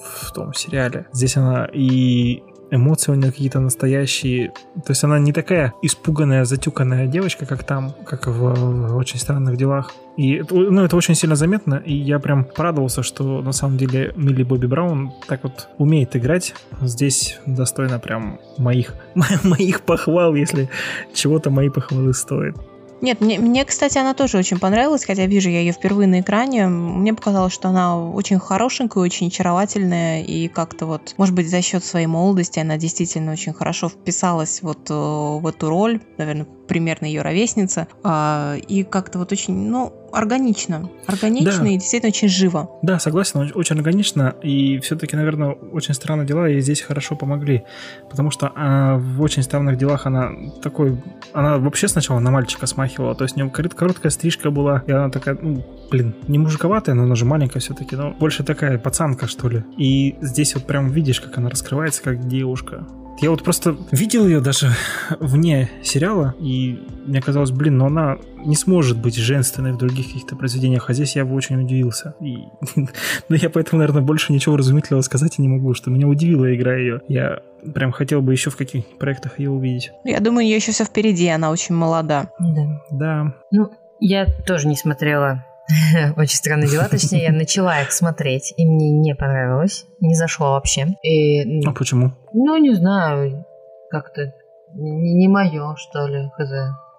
в том сериале. Здесь она и эмоции у нее какие-то настоящие. То есть она не такая испуганная, затюканная девочка, как там, как в, «Очень странных делах». И ну, это очень сильно заметно, и я прям порадовался, что на самом деле Милли Бобби Браун так вот умеет играть. Здесь достойно прям моих, моих похвал, если чего-то мои похвалы стоят. Нет, мне, мне, кстати, она тоже очень понравилась, хотя вижу я ее впервые на экране. Мне показалось, что она очень хорошенькая, очень очаровательная, и как-то вот, может быть, за счет своей молодости она действительно очень хорошо вписалась вот э, в эту роль, наверное, примерно ее ровесница, а, и как-то вот очень, ну, органично. Органично да. и действительно очень живо. Да, согласен, очень органично. И все-таки, наверное, очень странные дела и здесь хорошо помогли. Потому что а, в очень странных делах она такой... Она вообще сначала на мальчика смахивала. То есть у нее короткая стрижка была, и она такая, ну, блин, не мужиковатая, но она же маленькая все-таки, но больше такая пацанка, что ли. И здесь вот прям видишь, как она раскрывается как девушка Я вот просто видел ее даже вне сериала, и мне казалось, блин, но она не сможет быть женственной в других каких-то произведениях, а здесь я бы очень удивился. И, ну, я поэтому, наверное, больше ничего разумительного сказать и не могу, что меня удивила игра ее. Я прям хотел бы еще в каких проектах ее увидеть. Я думаю, ее еще все впереди, она очень молода. Да. Да. Ну, я тоже не смотрела Очень странные дела. Точнее, я начала их смотреть, и мне не понравилось. Не зашло вообще. И, А почему? ну, не знаю, как-то не, не мое, что ли, хз.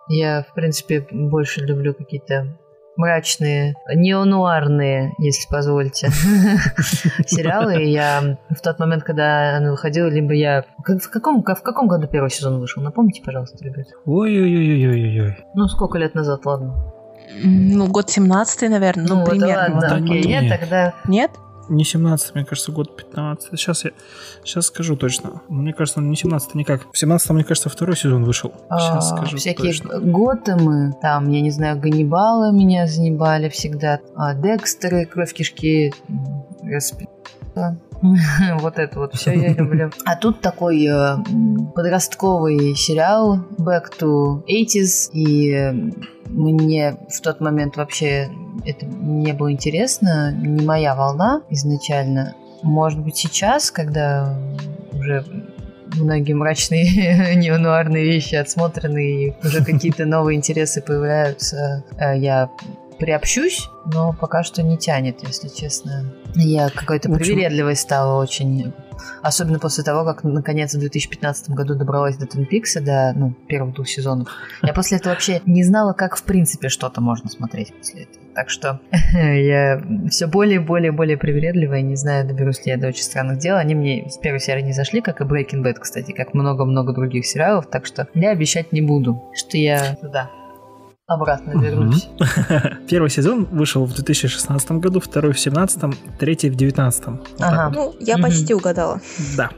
Я, в принципе, больше люблю какие-то мрачные, неонуарные, если позволите, сериалы. И я в тот момент, когда она выходила, либо я... В каком, в каком году первый сезон вышел? Напомните, пожалуйста, ребят. Ой-ой-ой-ой-ой. Ну, сколько лет назад, ладно. Ну, год 17 наверное, ну, вот примерно. ладно, Да окей, не. нет, тогда... Нет? Не 17, мне кажется, год 15. Сейчас я сейчас скажу точно. Мне кажется, он не 17 никак. В 17 мне кажется, второй сезон вышел. Сейчас А, скажу всякие точно. Готэмы, там, я не знаю, Ганнибалы меня занимали всегда, а, Декстеры, Кровь кишки, распи- вот это вот все я люблю. А тут такой э, подростковый сериал Back to 80s, и мне в тот момент вообще это не было интересно, не моя волна изначально. Может быть, сейчас, когда уже многие мрачные неонуарные вещи отсмотрены и уже какие-то новые интересы появляются, э, я приобщусь, но пока что не тянет, если честно. Я какой-то общем- привередливой стала очень. Особенно после того, как наконец в 2015 году добралась до Twin Peaks, до ну, первых двух сезонов. Я после этого вообще не знала, как в принципе что-то можно смотреть после этого. Так что я все более, более, более привередливая, не знаю, доберусь ли я до очень странных дел. Они мне с первой серии не зашли, как и Breaking Bad, кстати, как много-много других сериалов, так что я обещать не буду, что я туда обратно вернусь. Первый сезон вышел в 2016 году, второй в 2017, третий в 2019. Вот так Ага. вот. Ну, я почти угадала. Да.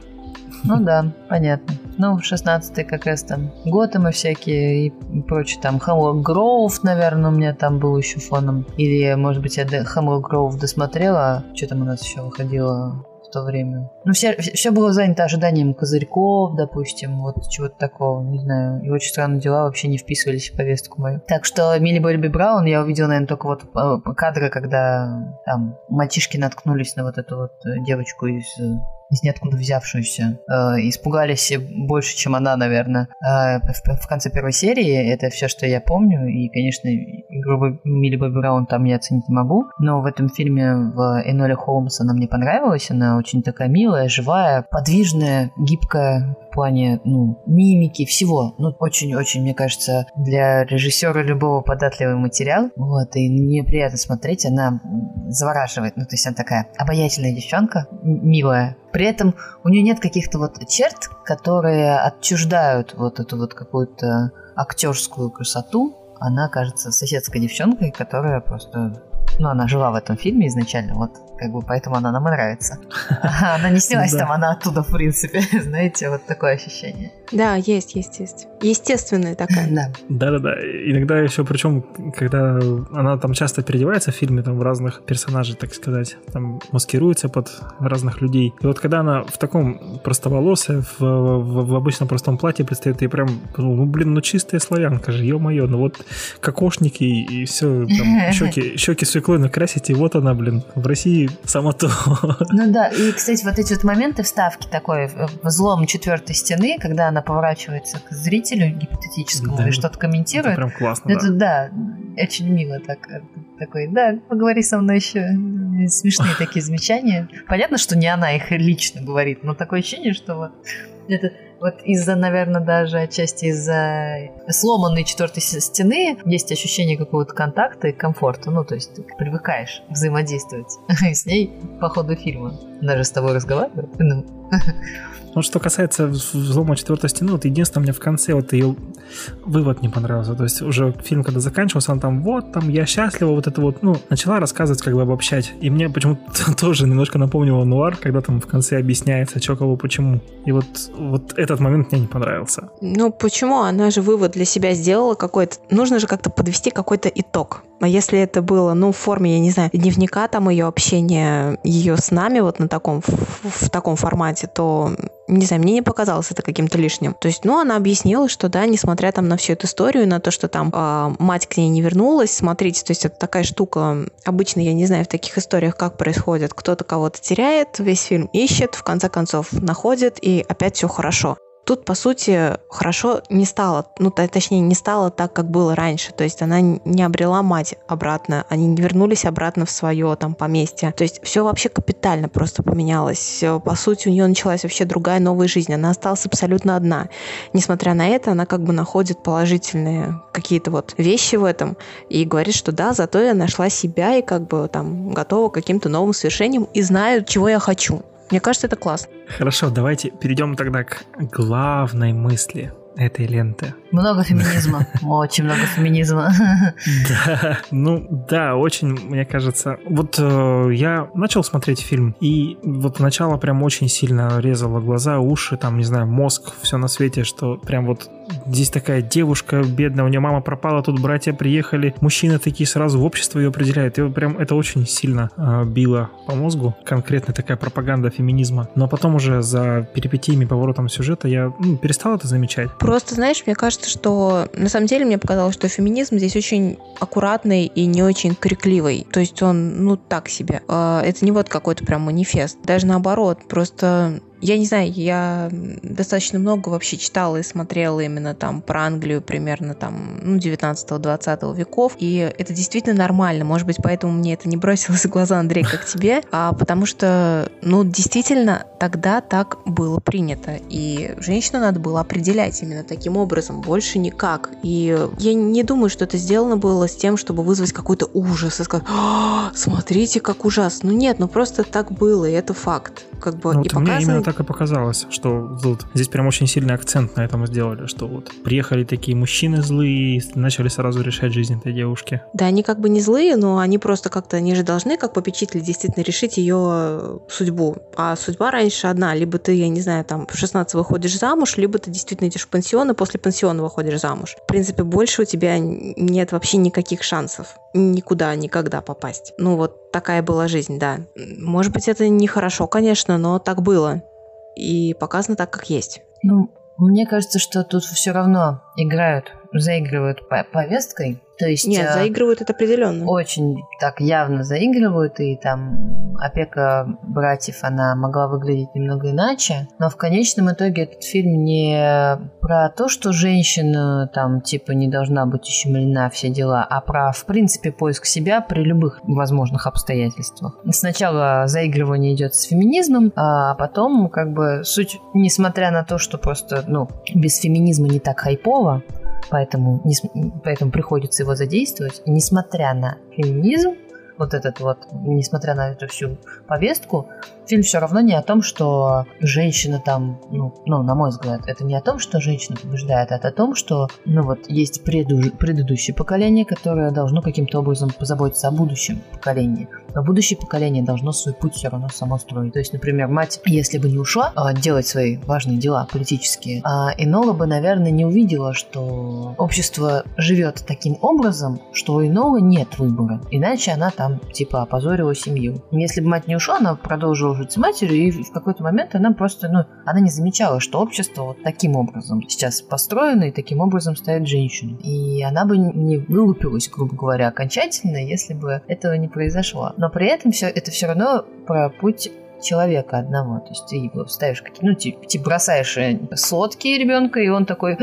Ну да, понятно. Ну, 16-й как раз там Готэмы всякие и прочее. Там Хамлок Гроув, наверное, у меня там был еще фоном. Или, может быть, я Хамлок Гроув досмотрела. Что там у нас еще выходило то время? Ну, все, все было занято ожиданием козырьков, допустим, вот чего-то такого, не знаю. И очень странные дела вообще не вписывались в повестку мою. Так что Милли Бобби Браун я увидела, наверное, только вот э, кадры, когда там мальчишки наткнулись на вот эту вот э, девочку из э, из ниоткуда взявшуюся. Э, испугались больше, чем она, наверное, э, в, в конце первой серии. Это все, что я помню. И, конечно, игру Милли Бобби Браун там я оценить не могу. Но в этом фильме в Эноля Холмс она мне понравилась. Она очень такая милая, живая, подвижная, гибкая в плане ну, мимики, всего. Ну, очень-очень, мне кажется, для режиссера любого податливый материал. Вот, и нее приятно смотреть. Она завораживает. Ну, то есть она такая обаятельная девчонка, милая. При этом у нее нет каких-то вот черт, которые отчуждают вот эту вот какую-то актерскую красоту. Она кажется соседской девчонкой, которая просто... Ну, она жила в этом фильме изначально, вот, как бы, поэтому она нам и нравится. Она не снялась Да. там, она оттуда, в принципе. Знаете, вот такое ощущение. Да, есть, есть, есть. Естественная такая. Да. Да-да-да. Иногда еще, причем, когда она там часто переодевается в фильме, там, в разных персонажей, так сказать, там, маскируется под разных людей. И вот когда она в таком простоволосая, в, в, в обычном простом платье предстоит, и прям, ну, блин, ну, чистая славянка же, ё-моё, ну, вот кокошники и все, там, щеки, щеки свеклой накрасить, и вот она, блин, в России само то. Ну да, и, кстати, вот эти вот моменты вставки такой, взлом четвертой стены, когда она поворачивается к зрителю гипотетическому Да. и что-то Это комментирует, прям классно, Это да. да, очень мило так. э, Такой, да, поговори со мной еще. Смешные такие замечания. Понятно, что не она их лично говорит, но такое ощущение, что вот это вот из-за, наверное, даже отчасти из-за сломанной четвертой стены есть ощущение какого-то контакта и комфорта. Ну, то есть ты привыкаешь взаимодействовать с ней по ходу фильма. Даже с тобой разговаривать. Ну, Ну, что касается вз- взлома четвертой стены, вот единственное, мне в конце вот ее вывод не понравился. То есть уже фильм, когда заканчивался, он там, вот, там, я счастлива, вот это вот, ну, начала рассказывать, как бы обобщать. И мне почему-то тоже немножко напомнило нуар, когда там в конце объясняется, что, кого, почему. И вот, вот этот момент мне не понравился. Ну, почему? Она же вывод для себя сделала какой-то. Нужно же как-то подвести какой-то итог. А если это было, ну, в форме, я не знаю, дневника там ее общения, ее с нами вот на таком, в, в таком формате, то не знаю, мне не показалось это каким-то лишним. То есть, ну, она объяснила, что да, несмотря там на всю эту историю, на то, что там э, мать к ней не вернулась, смотрите, то есть это такая штука, обычно, я не знаю, в таких историях, как происходит, кто-то кого-то теряет, весь фильм ищет, в конце концов находит, и опять все хорошо. Тут, по сути, хорошо не стало, ну, точнее, не стало так, как было раньше. То есть она не обрела мать обратно, они не вернулись обратно в свое там поместье. То есть все вообще капитально просто поменялось. По сути, у нее началась вообще другая новая жизнь. Она осталась абсолютно одна. Несмотря на это, она как бы находит положительные какие-то вот вещи в этом и говорит, что да, зато я нашла себя и как бы там готова к каким-то новым свершениям и знаю, чего я хочу. Мне кажется, это классно. Хорошо, давайте перейдем тогда к главной мысли этой ленты. Много феминизма, очень много феминизма. Да, ну да, очень, мне кажется. Вот э, я начал смотреть фильм, и вот начало прям очень сильно резало глаза, уши, там, не знаю, мозг, все на свете, что прям вот здесь такая девушка бедная, у нее мама пропала, тут братья приехали, мужчины такие сразу в общество ее определяют. И прям это очень сильно э, било по мозгу, конкретно такая пропаганда феминизма. Но потом уже за перипетиями, поворотом сюжета я ну, перестал это замечать. Просто, знаешь, мне кажется, что на самом деле мне показалось, что феминизм здесь очень аккуратный и не очень крикливый. То есть он, ну, так себе. А, это не вот какой-то прям манифест. Даже наоборот, просто я не знаю, я достаточно много вообще читала и смотрела именно там про Англию примерно там, ну, 19-20 веков, и это действительно нормально. Может быть, поэтому мне это не бросилось в глаза, Андрей, как тебе, а потому что, ну, действительно, тогда так было принято, и женщину надо было определять именно таким образом, больше никак. И я не думаю, что это сделано было с тем, чтобы вызвать какой-то ужас и сказать, «А, смотрите, как ужасно. Ну нет, ну просто так было, и это факт. Как бы ну, и показывает так и показалось, что тут здесь прям очень сильный акцент на этом сделали, что вот приехали такие мужчины злые и начали сразу решать жизнь этой девушки. Да, они как бы не злые, но они просто как-то, они же должны, как попечители, действительно решить ее судьбу. А судьба раньше одна, либо ты, я не знаю, там в 16 выходишь замуж, либо ты действительно идешь в пансион, и после пансиона выходишь замуж. В принципе, больше у тебя нет вообще никаких шансов никуда, никогда попасть. Ну вот такая была жизнь, да. Может быть, это нехорошо, конечно, но так было и показано так, как есть. Ну, мне кажется, что тут все равно играют, заигрывают повесткой, то есть, Нет, э, заигрывают это определенно. Очень так явно заигрывают, и там опека братьев, она могла выглядеть немного иначе, но в конечном итоге этот фильм не про то, что женщина там типа не должна быть ущемлена, все дела, а про, в принципе, поиск себя при любых возможных обстоятельствах. Сначала заигрывание идет с феминизмом, а потом как бы суть, несмотря на то, что просто, ну, без феминизма не так хайпово, поэтому, не, поэтому приходится его задействовать. И несмотря на феминизм, вот этот вот, несмотря на эту всю повестку, фильм все равно не о том, что женщина там, ну, ну, на мой взгляд, это не о том, что женщина побеждает, а это о том, что, ну, вот, есть преду- предыдущее поколение, которое должно каким-то образом позаботиться о будущем поколении. Но будущее поколение должно свой путь все равно само строить. То есть, например, мать, если бы не ушла а, делать свои важные дела политические, а Инола бы, наверное, не увидела, что общество живет таким образом, что у Инолы нет выбора. Иначе она там, типа, опозорила семью. Если бы мать не ушла, она продолжила с матерью, и в какой-то момент она просто, ну, она не замечала, что общество вот таким образом сейчас построено, и таким образом ставит женщину. И она бы не вылупилась, грубо говоря, окончательно, если бы этого не произошло. Но при этом все это все равно про путь человека одного. То есть ты его ставишь какие ну, типа, типа бросаешь э, сотки ребенка, и он такой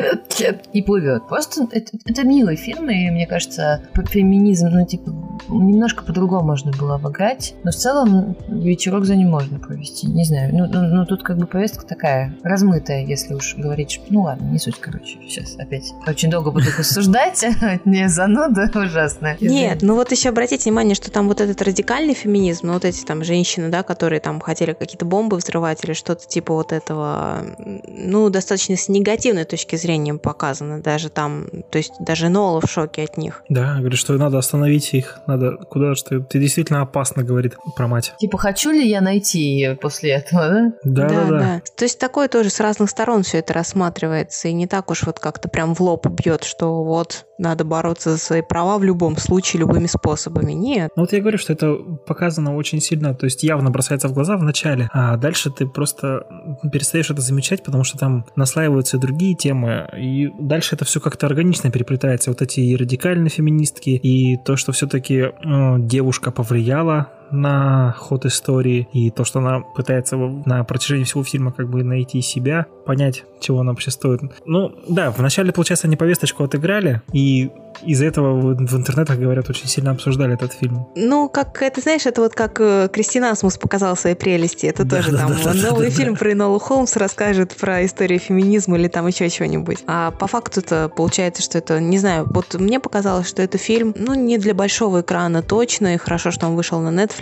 и плывет. Просто это, это милый фильм, и мне кажется, феминизм, ну, типа, немножко по-другому можно было обыграть. Но в целом вечерок за ним можно провести. Не знаю. Ну, ну, ну тут как бы повестка такая размытая, если уж говорить. Ну ладно, не суть, короче. Сейчас опять очень долго буду рассуждать. Не зануда ужасная. Нет, ну вот еще обратите внимание, что там вот этот радикальный феминизм, ну вот эти там женщины, да, которые там хотели какие-то бомбы взрывать или что-то типа вот этого, ну, достаточно с негативной точки зрения показано даже там, то есть даже Нола в шоке от них. Да, говорит, что надо остановить их надо куда что ты действительно опасно, говорит про мать. Типа, хочу ли я найти ее после этого, да? Да, да, да. То есть такое тоже с разных сторон все это рассматривается, и не так уж вот как-то прям в лоб бьет, что вот надо бороться за свои права в любом случае, любыми способами. Нет. Ну вот я говорю, что это показано очень сильно, то есть явно бросается в глаза в начале, а дальше ты просто перестаешь это замечать, потому что там наслаиваются другие темы, и дальше это все как-то органично переплетается. Вот эти и радикальные феминистки, и то, что все-таки э, девушка повлияла на ход истории и то, что она пытается на протяжении всего фильма как бы найти себя, понять, чего она вообще стоит. Ну, да, вначале, получается, они повесточку отыграли, и из-за этого в, интернетах, говорят, очень сильно обсуждали этот фильм. Ну, как это, знаешь, это вот как э, Кристина Асмус показала свои прелести. Это да, тоже да, там да, новый да, фильм да. про Энолу Холмс расскажет про историю феминизма или там еще чего-нибудь. А по факту-то получается, что это, не знаю, вот мне показалось, что это фильм, ну, не для большого экрана точно, и хорошо, что он вышел на Netflix.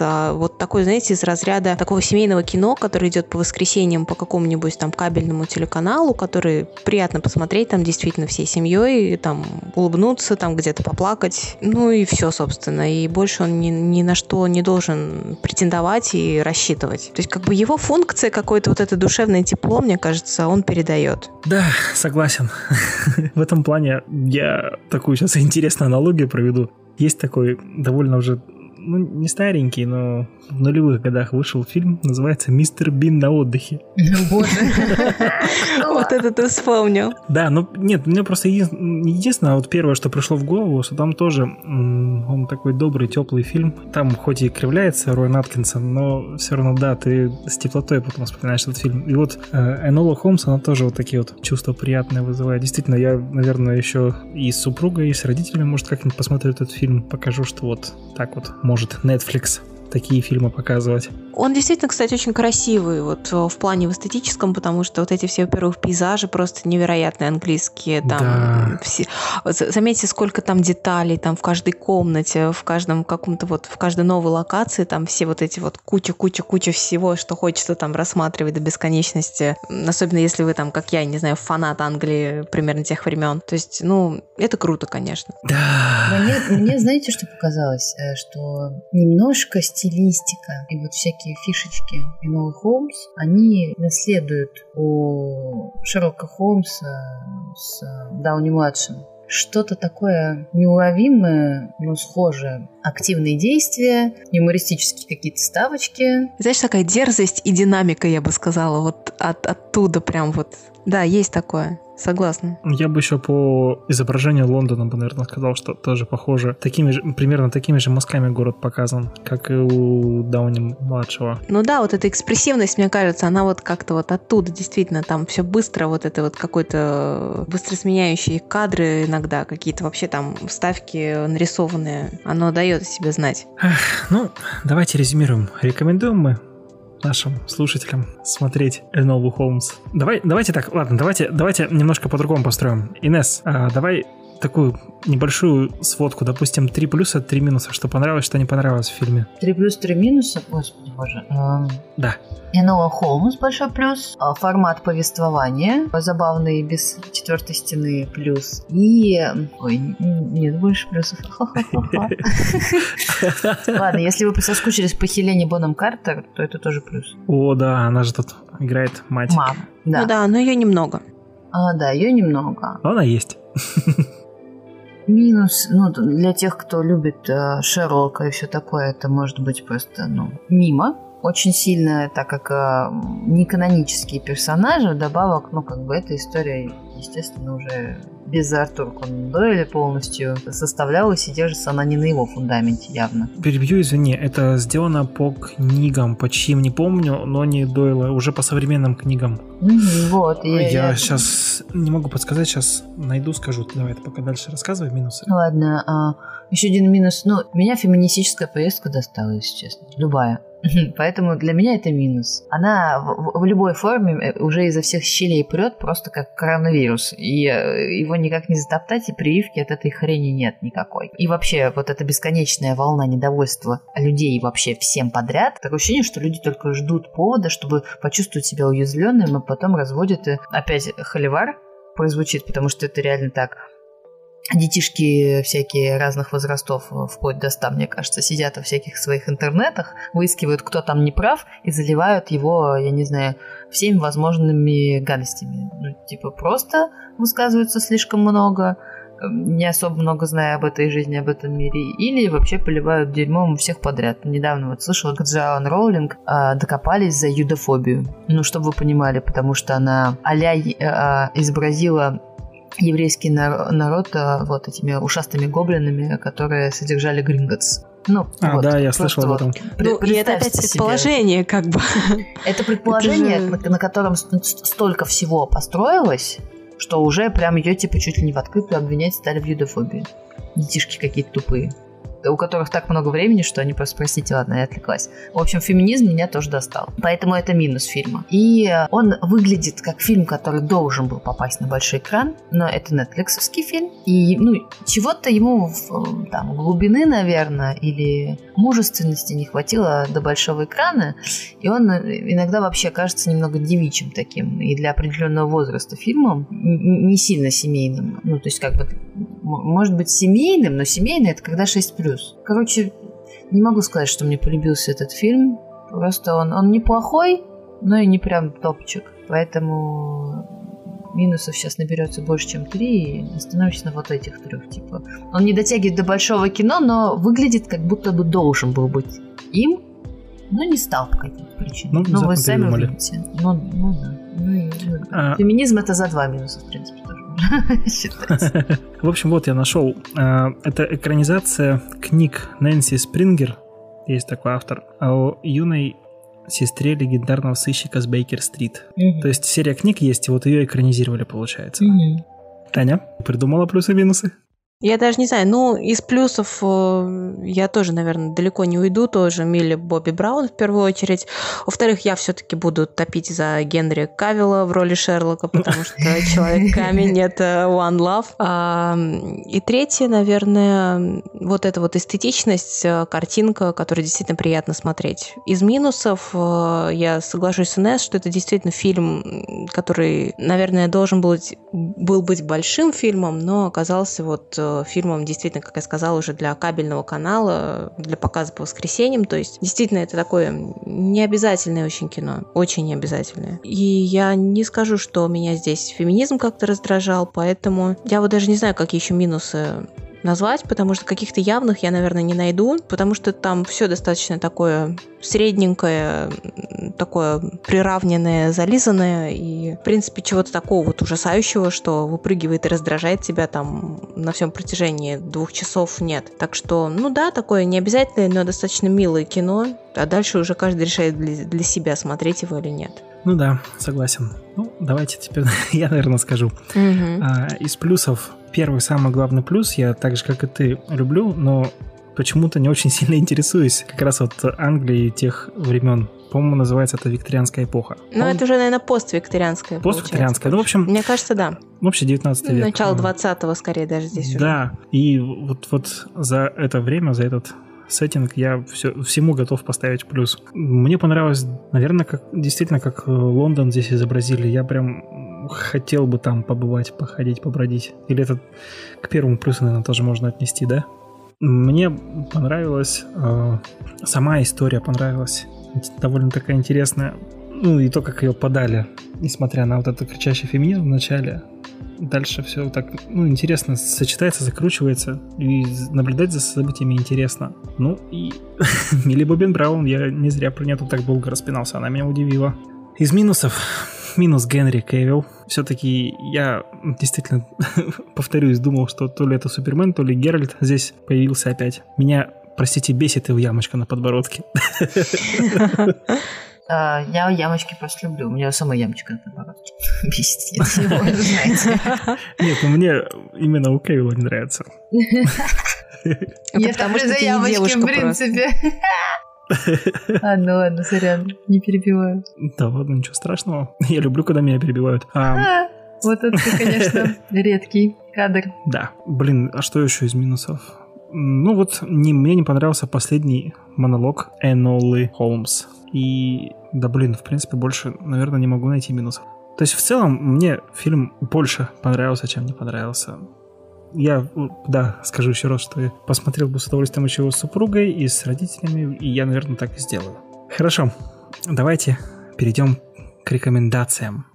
А вот такой, знаете, из разряда такого семейного кино, которое идет по воскресеньям по какому-нибудь там кабельному телеканалу, который приятно посмотреть там действительно всей семьей, там улыбнуться, там где-то поплакать. Ну и все, собственно. И больше он ни, ни на что не должен претендовать и рассчитывать. То есть как бы его функция, какое-то вот это душевное тепло, мне кажется, он передает. Да, согласен. В этом плане я такую сейчас интересную аналогию проведу. Есть такой довольно уже ну, не старенький, но в нулевых годах вышел фильм, называется «Мистер Бин на отдыхе». Боже. Вот это ты вспомнил. Да, ну нет, мне просто единственное, вот первое, что пришло в голову, что там тоже он такой добрый, теплый фильм. Там хоть и кривляется Рой Наткинсон, но все равно, да, ты с теплотой потом вспоминаешь этот фильм. И вот э, Энола Холмс, она тоже вот такие вот чувства приятные вызывает. Действительно, я, наверное, еще и с супругой, и с родителями, может, как-нибудь посмотрю этот фильм, покажу, что вот так вот может Netflix такие фильмы показывать. Он действительно, кстати, очень красивый вот э, в плане в эстетическом, потому что вот эти все, во-первых, пейзажи просто невероятные английские. Там да. все... Заметьте, сколько там деталей там в каждой комнате, в каждом каком-то вот, в каждой новой локации там все вот эти вот куча-куча-куча всего, что хочется там рассматривать до бесконечности. Особенно если вы там, как я, не знаю, фанат Англии примерно тех времен. То есть, ну, это круто, конечно. Да. Мне, мне знаете, что показалось? Э, что немножко стилистика и вот всякие фишечки Энола Холмс, они наследуют у Шерлока Холмса с Дауни-младшим что-то такое неуловимое, но схожее. Активные действия, юмористические какие-то ставочки. Знаешь, такая дерзость и динамика, я бы сказала, вот от, оттуда прям вот. Да, есть такое. Согласна. Я бы еще по изображению Лондона бы, наверное, сказал, что тоже похоже. Такими же, примерно такими же мазками город показан, как и у Дауни-младшего. Ну да, вот эта экспрессивность, мне кажется, она вот как-то вот оттуда, действительно, там все быстро, вот это вот какой-то быстро сменяющие кадры иногда, какие-то вообще там вставки нарисованные, оно дает о себе знать. Эх, ну, давайте резюмируем. Рекомендуем мы нашим слушателям смотреть Энолу Холмс. Давай, давайте так, ладно, давайте, давайте немножко по-другому построим. Инес, а, давай такую небольшую сводку, допустим, три плюса, три минуса, что понравилось, что не понравилось в фильме. Три плюс, три минуса? Господи боже. Да. Энола Холмс большой плюс, а, формат повествования забавный, без четвертой стены плюс. И... Ой, нет больше плюсов. Ладно, если вы соскучились по Хелене Боном Картер, то это тоже плюс. О, да, она же тут играет мать. Мам, да. Ну да, но ее немного. А, да, ее немного. Но она есть. Минус, ну, для тех, кто любит э, Шерлока и все такое, это может быть просто, ну, мимо. Очень сильно, так как э, не канонические персонажи, вдобавок, ну, как бы эта история, естественно, уже без Артура Конан Дойля полностью составлялась и держится она не на его фундаменте явно. Перебью, извини, это сделано по книгам, по чьим не помню, но не Дойла, уже по современным книгам. вот. Я, я, я сейчас не могу подсказать, сейчас найду, скажу. Давай, ты пока дальше рассказывай минусы. Ладно, а, еще один минус. Ну, меня феминистическая поездка достала, если честно. Любая. Поэтому для меня это минус. Она в, в любой форме э, уже изо всех щелей прет, просто как коронавирус. И э, его никак не затоптать, и прививки от этой хрени нет никакой. И вообще, вот эта бесконечная волна недовольства людей вообще всем подряд, такое ощущение, что люди только ждут повода, чтобы почувствовать себя уязвленным, и потом разводят и опять холивар прозвучит, потому что это реально так детишки всякие разных возрастов, вплоть до 100, мне кажется, сидят во всяких своих интернетах, выискивают, кто там не прав, и заливают его, я не знаю, всеми возможными гадостями. Ну, типа просто высказываются слишком много, не особо много зная об этой жизни, об этом мире, или вообще поливают дерьмом всех подряд. Недавно вот слышала, как Джоан Роулинг э, докопались за юдофобию. Ну, чтобы вы понимали, потому что она а-ля э, изобразила еврейский народ, э, вот этими ушастыми гоблинами, которые содержали Гринготс. Ну, а, вот, да, я слышал об этом. Ну, и это опять предположение, как бы. Это предположение, это же... на, на котором столько всего построилось, что уже прям ее типа чуть ли не в открытую обвинять стали в юдофобии. Детишки какие-то тупые у которых так много времени, что они просто, простите, ладно, я отвлеклась. В общем, феминизм меня тоже достал. Поэтому это минус фильма. И он выглядит как фильм, который должен был попасть на большой экран, но это нетфликсовский фильм. И, ну, чего-то ему там глубины, наверное, или мужественности не хватило до большого экрана, и он иногда вообще кажется немного девичьим таким, и для определенного возраста фильмом не сильно семейным. Ну, то есть как бы может быть семейным, но семейный это когда 6+. Короче, не могу сказать, что мне полюбился этот фильм. Просто он, он неплохой, но и не прям топчик. Поэтому минусов сейчас наберется больше, чем три, и остановишься на вот этих трех. Типа. Он не дотягивает до большого кино, но выглядит как будто бы должен был быть им, но не стал по каким-то причинам. Ну, ну вы сами увидите. Ну, ну да. Ну, и, ну, а... Феминизм это за два минуса, в принципе, тоже. В общем, вот я нашел. А, это экранизация книг Нэнси Спрингер, есть такой автор, о юной сестре легендарного сыщика с Бейкер-стрит. То есть серия книг есть, и вот ее экранизировали, получается. Таня, придумала плюсы и минусы? Я даже не знаю, ну, из плюсов э, я тоже, наверное, далеко не уйду, тоже Милли Бобби Браун в первую очередь. Во-вторых, я все-таки буду топить за Генри Кавилла в роли Шерлока, потому что Человек-камень — это One Love. И третье, наверное, вот эта вот эстетичность, э, картинка, которую действительно приятно смотреть. Из минусов э, я соглашусь с Инесс, что это действительно фильм, который, наверное, должен был, был быть большим фильмом, но оказался вот фильмом действительно, как я сказала, уже для кабельного канала, для показа по воскресеньям. То есть действительно это такое необязательное очень кино, очень необязательное. И я не скажу, что меня здесь феминизм как-то раздражал, поэтому я вот даже не знаю, какие еще минусы назвать, потому что каких-то явных я, наверное, не найду, потому что там все достаточно такое средненькое, такое приравненное, зализанное, и, в принципе, чего-то такого вот ужасающего, что выпрыгивает и раздражает тебя там на всем протяжении двух часов нет. Так что, ну да, такое необязательное, но достаточно милое кино, а дальше уже каждый решает для, для себя, смотреть его или нет. Ну да, согласен. Ну, давайте теперь я, наверное, скажу. Угу. А, из плюсов первый самый главный плюс я так же, как и ты, люблю, но почему-то не очень сильно интересуюсь как раз вот Англией тех времен. По-моему, называется это викторианская эпоха. Ну, это уже, наверное, поствикторианская. Поствикторианская. Ну, в общем... Мне кажется, да. Вообще 19 век. Начало 20-го, скорее, даже здесь уже. Да, и вот, вот за это время, за этот сеттинг я все, всему готов поставить плюс. Мне понравилось, наверное, как действительно, как Лондон здесь изобразили. Я прям хотел бы там побывать, походить, побродить. Или это к первому плюсу, наверное, тоже можно отнести, да? Мне понравилась э, сама история, понравилась. Довольно такая интересная. Ну и то, как ее подали, несмотря на вот этот кричащий феминизм в начале. Дальше все так, ну, интересно сочетается, закручивается, и наблюдать за событиями интересно. Ну и Милли Бобин Браун, я не зря про нее так долго распинался, она меня удивила. Из минусов минус Генри Кевилл. Все-таки я действительно, повторюсь, думал, что то ли это Супермен, то ли Геральт здесь появился опять. Меня, простите, бесит его ямочка на подбородке. А, я ямочки просто люблю. У меня самая ямочка на подбородке. Бесит, если его знаете. Нет, ну мне именно у Кевилла не нравится. Я потому что за ямочки, в принципе. Ладно, ладно, сорян, не перебиваю. Да ладно, ничего страшного. Я люблю, когда меня перебивают. А... Вот это, конечно, редкий кадр. Да. Блин, а что еще из минусов? Ну вот, не, мне не понравился последний монолог Энолы Холмс. И, да блин, в принципе, больше, наверное, не могу найти минусов. То есть, в целом, мне фильм больше понравился, чем не понравился. Я, да, скажу еще раз, что я посмотрел бы с удовольствием еще с супругой и с родителями, и я, наверное, так и сделаю. Хорошо, давайте перейдем к рекомендациям.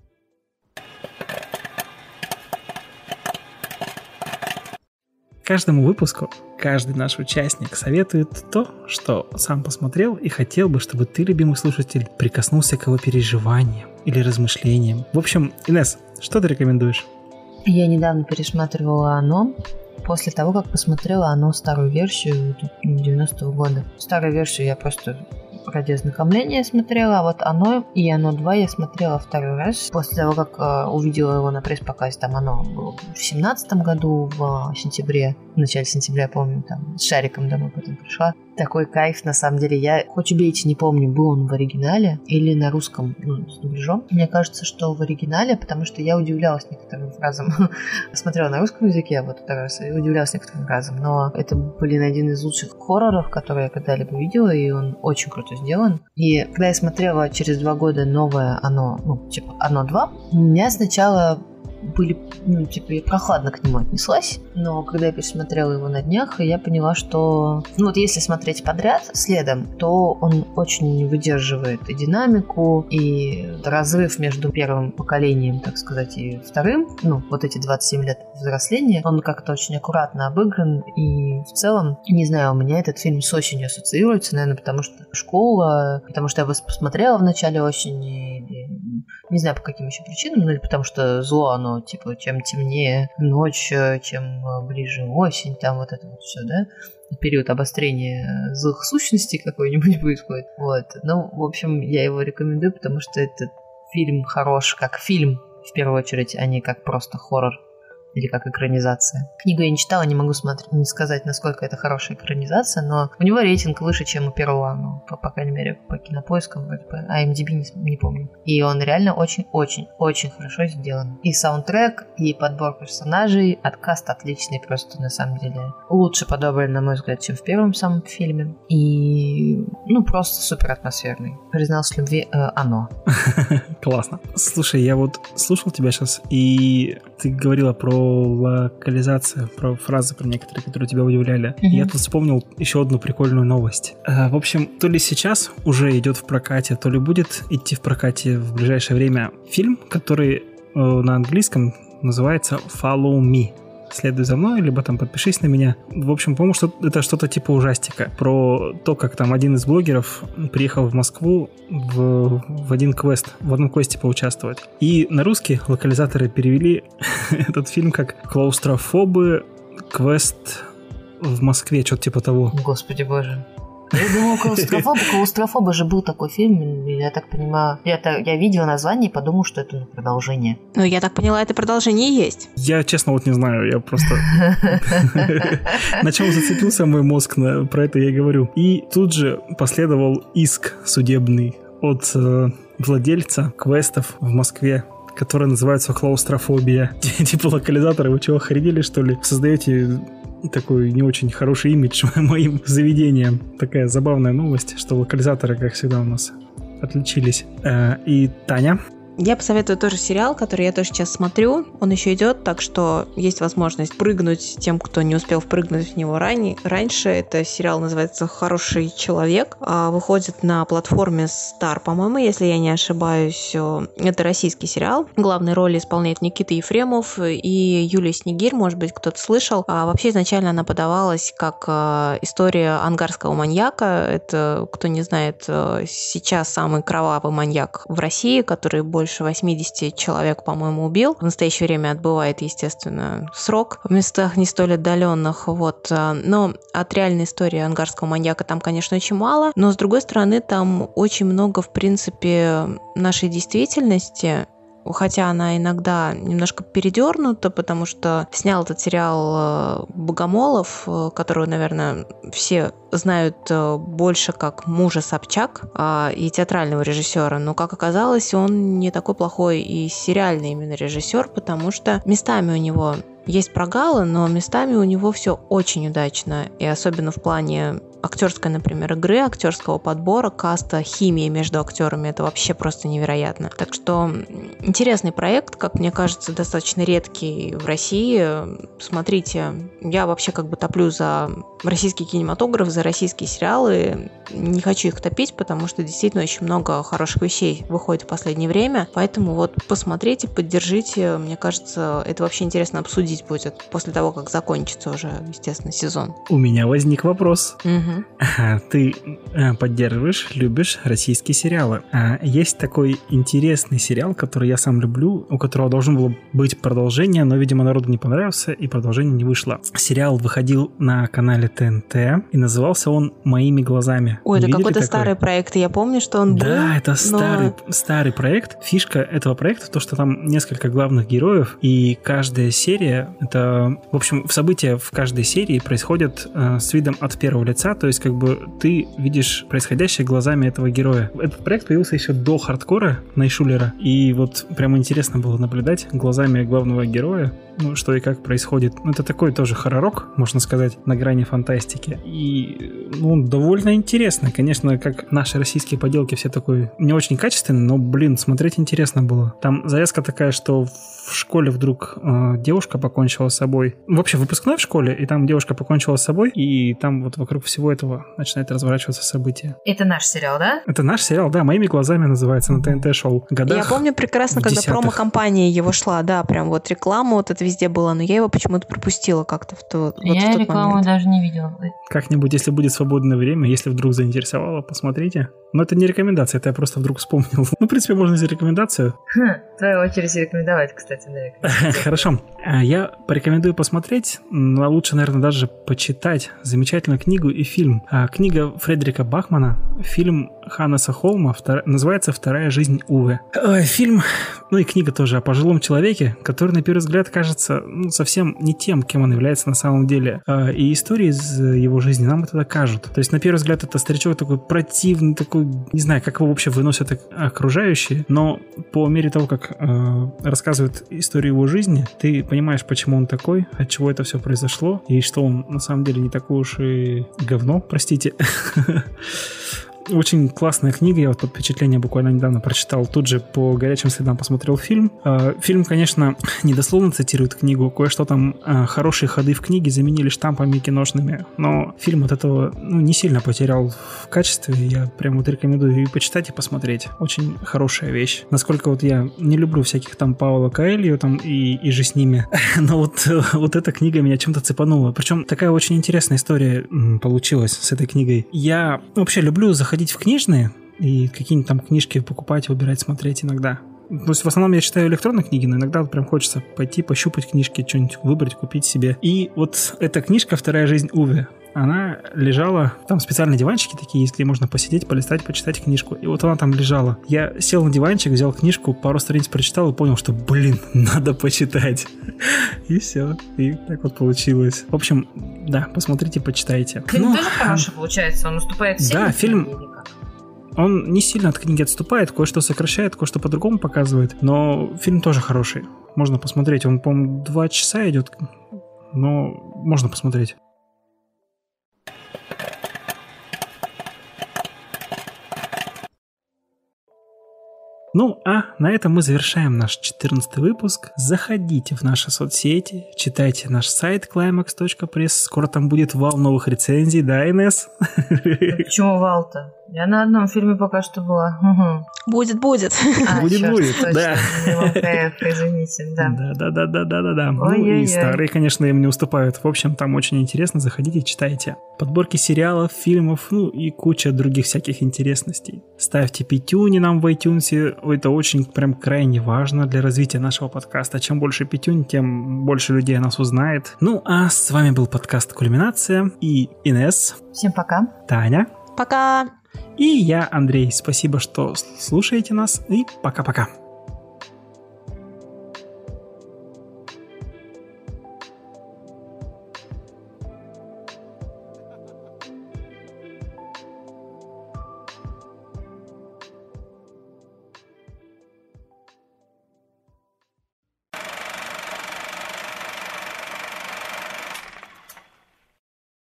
Каждому выпуску каждый наш участник советует то, что сам посмотрел и хотел бы, чтобы ты, любимый слушатель, прикоснулся к его переживаниям или размышлениям. В общем, Инес, что ты рекомендуешь? Я недавно пересматривала «Оно», после того, как посмотрела «Оно» старую версию 90-го года. Старую версию я просто ради ознакомления смотрела, а вот оно и оно 2 я смотрела второй раз. После того, как э, увидела его на пресс-показе, там оно было в семнадцатом году, в э, сентябре, в начале сентября, помню, там с Шариком домой потом пришла такой кайф, на самом деле. Я, хоть убейте, не помню, был он в оригинале или на русском, ну, с дубляжом. Мне кажется, что в оригинале, потому что я удивлялась некоторым фразам. Смотрела на русском языке, вот второй раз, и удивлялась некоторым фразам. Но это, блин, один из лучших хорроров, которые я когда-либо видела, и он очень круто сделан. И когда я смотрела через два года новое оно, ну, типа, оно два, у меня сначала были, ну, типа, я прохладно к нему отнеслась, но когда я пересмотрела его на днях, я поняла, что, ну, вот если смотреть подряд следом, то он очень выдерживает и динамику, и разрыв между первым поколением, так сказать, и вторым, ну, вот эти 27 лет взросления, он как-то очень аккуратно обыгран, и в целом, не знаю, у меня этот фильм с осенью ассоциируется, наверное, потому что школа, потому что я посмотрела в начале осени, и не знаю, по каким еще причинам, ну или потому что зло, оно, типа, чем темнее ночь, э, чем э, ближе осень, там вот это вот все, да, период обострения злых сущностей какой-нибудь происходит. Вот. Ну, в общем, я его рекомендую, потому что этот фильм хорош как фильм, в первую очередь, а не как просто хоррор или как экранизация. Книгу я не читала, не могу смотреть, не сказать, насколько это хорошая экранизация, но у него рейтинг выше, чем у первого, ну, по, по крайней мере, по кинопоискам, вроде бы, а MDB не, не помню. И он реально очень-очень-очень хорошо сделан. И саундтрек, и подбор персонажей, откаст отличный просто, на самом деле. Лучше подобран, на мой взгляд, чем в первом самом фильме. И, ну, просто супер атмосферный. Признался любви э, оно. Классно. Слушай, я вот слушал тебя сейчас, и ты говорила про локализацию, про фразы, про некоторые, которые тебя удивляли. Mm-hmm. Я тут вспомнил еще одну прикольную новость. Э, в общем, то ли сейчас уже идет в прокате, то ли будет идти в прокате в ближайшее время фильм, который э, на английском называется Follow Me следуй за мной, либо там подпишись на меня. В общем, по-моему, что это что-то типа ужастика. Про то, как там один из блогеров приехал в Москву в, в один квест, в одном квесте поучаствовать. И на русский локализаторы перевели этот фильм как «Клаустрофобы. Квест в Москве», что-то типа того. Господи боже. Я думала, клаустрофоб, клаустрофоба же был такой фильм, я так понимаю. Я, я видела название и подумал, что это ну, продолжение. Ну, я так поняла, это продолжение есть. Я, честно, вот не знаю, я просто... На чем зацепился мой мозг, про это я и говорю. И тут же последовал иск судебный от э, владельца квестов в Москве который называется клаустрофобия. типа локализаторы, вы чего, охренели, что ли? Создаете такой не очень хороший имидж моим заведением. Такая забавная новость, что локализаторы, как всегда, у нас отличились. Э, и Таня, я посоветую тоже сериал, который я тоже сейчас смотрю. Он еще идет, так что есть возможность прыгнуть тем, кто не успел впрыгнуть в него ранее. раньше. Это сериал называется «Хороший человек». А выходит на платформе Star, по-моему, если я не ошибаюсь. Это российский сериал. Главные роли исполняет Никита Ефремов и Юлия Снегирь, может быть, кто-то слышал. А вообще изначально она подавалась как а, история ангарского маньяка. Это, кто не знает, э, сейчас самый кровавый маньяк в России, который больше больше 80 человек, по-моему, убил. В настоящее время отбывает, естественно, срок в местах не столь отдаленных. Вот. Но от реальной истории ангарского маньяка там, конечно, очень мало. Но, с другой стороны, там очень много, в принципе, нашей действительности хотя она иногда немножко передернута, потому что снял этот сериал э, Богомолов, э, которого, наверное, все знают э, больше как мужа Собчак а, и театрального режиссера, но, как оказалось, он не такой плохой и сериальный именно режиссер, потому что местами у него есть прогалы, но местами у него все очень удачно, и особенно в плане актерской, например, игры, актерского подбора, каста, химии между актерами. Это вообще просто невероятно. Так что интересный проект, как мне кажется, достаточно редкий в России. Смотрите, я вообще как бы топлю за российский кинематограф, за российские сериалы. Не хочу их топить, потому что действительно очень много хороших вещей выходит в последнее время. Поэтому вот посмотрите, поддержите. Мне кажется, это вообще интересно обсудить будет после того, как закончится уже, естественно, сезон. У меня возник вопрос. Угу. Ты э, поддерживаешь, любишь российские сериалы. А есть такой интересный сериал, который я сам люблю, у которого должно было быть продолжение, но, видимо, народу не понравился, и продолжение не вышло. Сериал выходил на канале ТНТ, и назывался он «Моими глазами». Ой, это какой-то старый проект. Я помню, что он был. Да, это но... старый, старый проект. Фишка этого проекта то, что там несколько главных героев, и каждая серия, это, в общем, события в каждой серии происходят э, с видом от первого лица, то есть как бы ты видишь происходящее глазами этого героя. Этот проект появился еще до хардкора Найшулера, и вот прям интересно было наблюдать глазами главного героя, ну, что и как происходит. Ну, это такой тоже хорророк, можно сказать, на грани фантастики. И, ну, довольно интересно. Конечно, как наши российские поделки все такой не очень качественные, но, блин, смотреть интересно было. Там завязка такая, что в школе вдруг э, девушка покончила с собой. В общем, выпускной в школе, и там девушка покончила с собой, и там вот вокруг всего этого начинает разворачиваться события. Это наш сериал, да? Это наш сериал, да, «Моими глазами» называется, на ТНТ шоу. Годах Я помню прекрасно, когда промо-компания его шла, да, прям вот реклама вот это везде было, но я его почему-то пропустила как-то в, то, вот я в тот рекламу момент. даже не видела. Как-нибудь, если будет свободное время, если вдруг заинтересовало, посмотрите. Но это не рекомендация, это я просто вдруг вспомнил. Ну, в принципе, можно сделать рекомендацию. Хм, твоя очередь рекомендовать, кстати, на Хорошо. А, я порекомендую посмотреть, но лучше, наверное, даже почитать замечательную книгу и фильм. А, книга Фредерика Бахмана, фильм Ханнеса Холма, втор... называется «Вторая жизнь Уве». Фильм, ну и книга тоже о пожилом человеке, который, на первый взгляд, кажется ну, совсем не тем, кем он является на самом деле. А, и истории из его жизни нам это докажут. То есть, на первый взгляд, это старичок такой противный, такой, не знаю, как его вообще выносят окружающие, но по мере того, как э, рассказывают историю его жизни, ты понимаешь, почему он такой, от чего это все произошло, и что он на самом деле не такой уж и говно, простите. Очень классная книга, я вот под впечатление буквально недавно прочитал, тут же по горячим следам посмотрел фильм. А, фильм, конечно, недословно цитирует книгу, кое-что там а, хорошие ходы в книге заменили штампами киношными, но фильм от этого ну, не сильно потерял в качестве, я прям вот рекомендую и почитать, и посмотреть. Очень хорошая вещь. Насколько вот я не люблю всяких там Паула Каэльо там и, и же с ними, но вот, вот эта книга меня чем-то цепанула. Причем такая очень интересная история получилась с этой книгой. Я вообще люблю заходить ходить в книжные и какие-нибудь там книжки покупать, выбирать, смотреть иногда. То есть в основном я читаю электронные книги, но иногда вот прям хочется пойти пощупать книжки, что-нибудь выбрать, купить себе. И вот эта книжка «Вторая жизнь Уве», она лежала, там специальные диванчики такие есть, где можно посидеть, полистать, почитать книжку. И вот она там лежала. Я сел на диванчик, взял книжку, пару страниц прочитал и понял, что, блин, надо почитать. И все. И так вот получилось. В общем, да, посмотрите, почитайте. Фильм ну, тоже хороший получается, он уступает всем. Да, фильм, он не сильно от книги отступает, кое-что сокращает, кое-что по-другому показывает, но фильм тоже хороший. Можно посмотреть. Он, по-моему, два часа идет, но можно посмотреть. Ну, а на этом мы завершаем наш 14 выпуск. Заходите в наши соцсети, читайте наш сайт climax.press. Скоро там будет вал новых рецензий, да, Инесс? Почему вал-то? Я на одном фильме пока что была. Угу. Будет, будет. А, будет, черт, будет, точно, да. извините, да. Да, да, да, да, да, да. Ну и старые, конечно, им не уступают. В общем, там очень интересно, заходите, читайте. Подборки сериалов, фильмов, ну и куча других всяких интересностей. Ставьте пятюни нам в iTunes, это очень прям крайне важно для развития нашего подкаста. Чем больше пятюнь, тем больше людей о нас узнает. Ну а с вами был подкаст «Кульминация» и Инес. Всем пока. Таня. Пока. И я, Андрей. Спасибо, что слушаете нас. И пока-пока.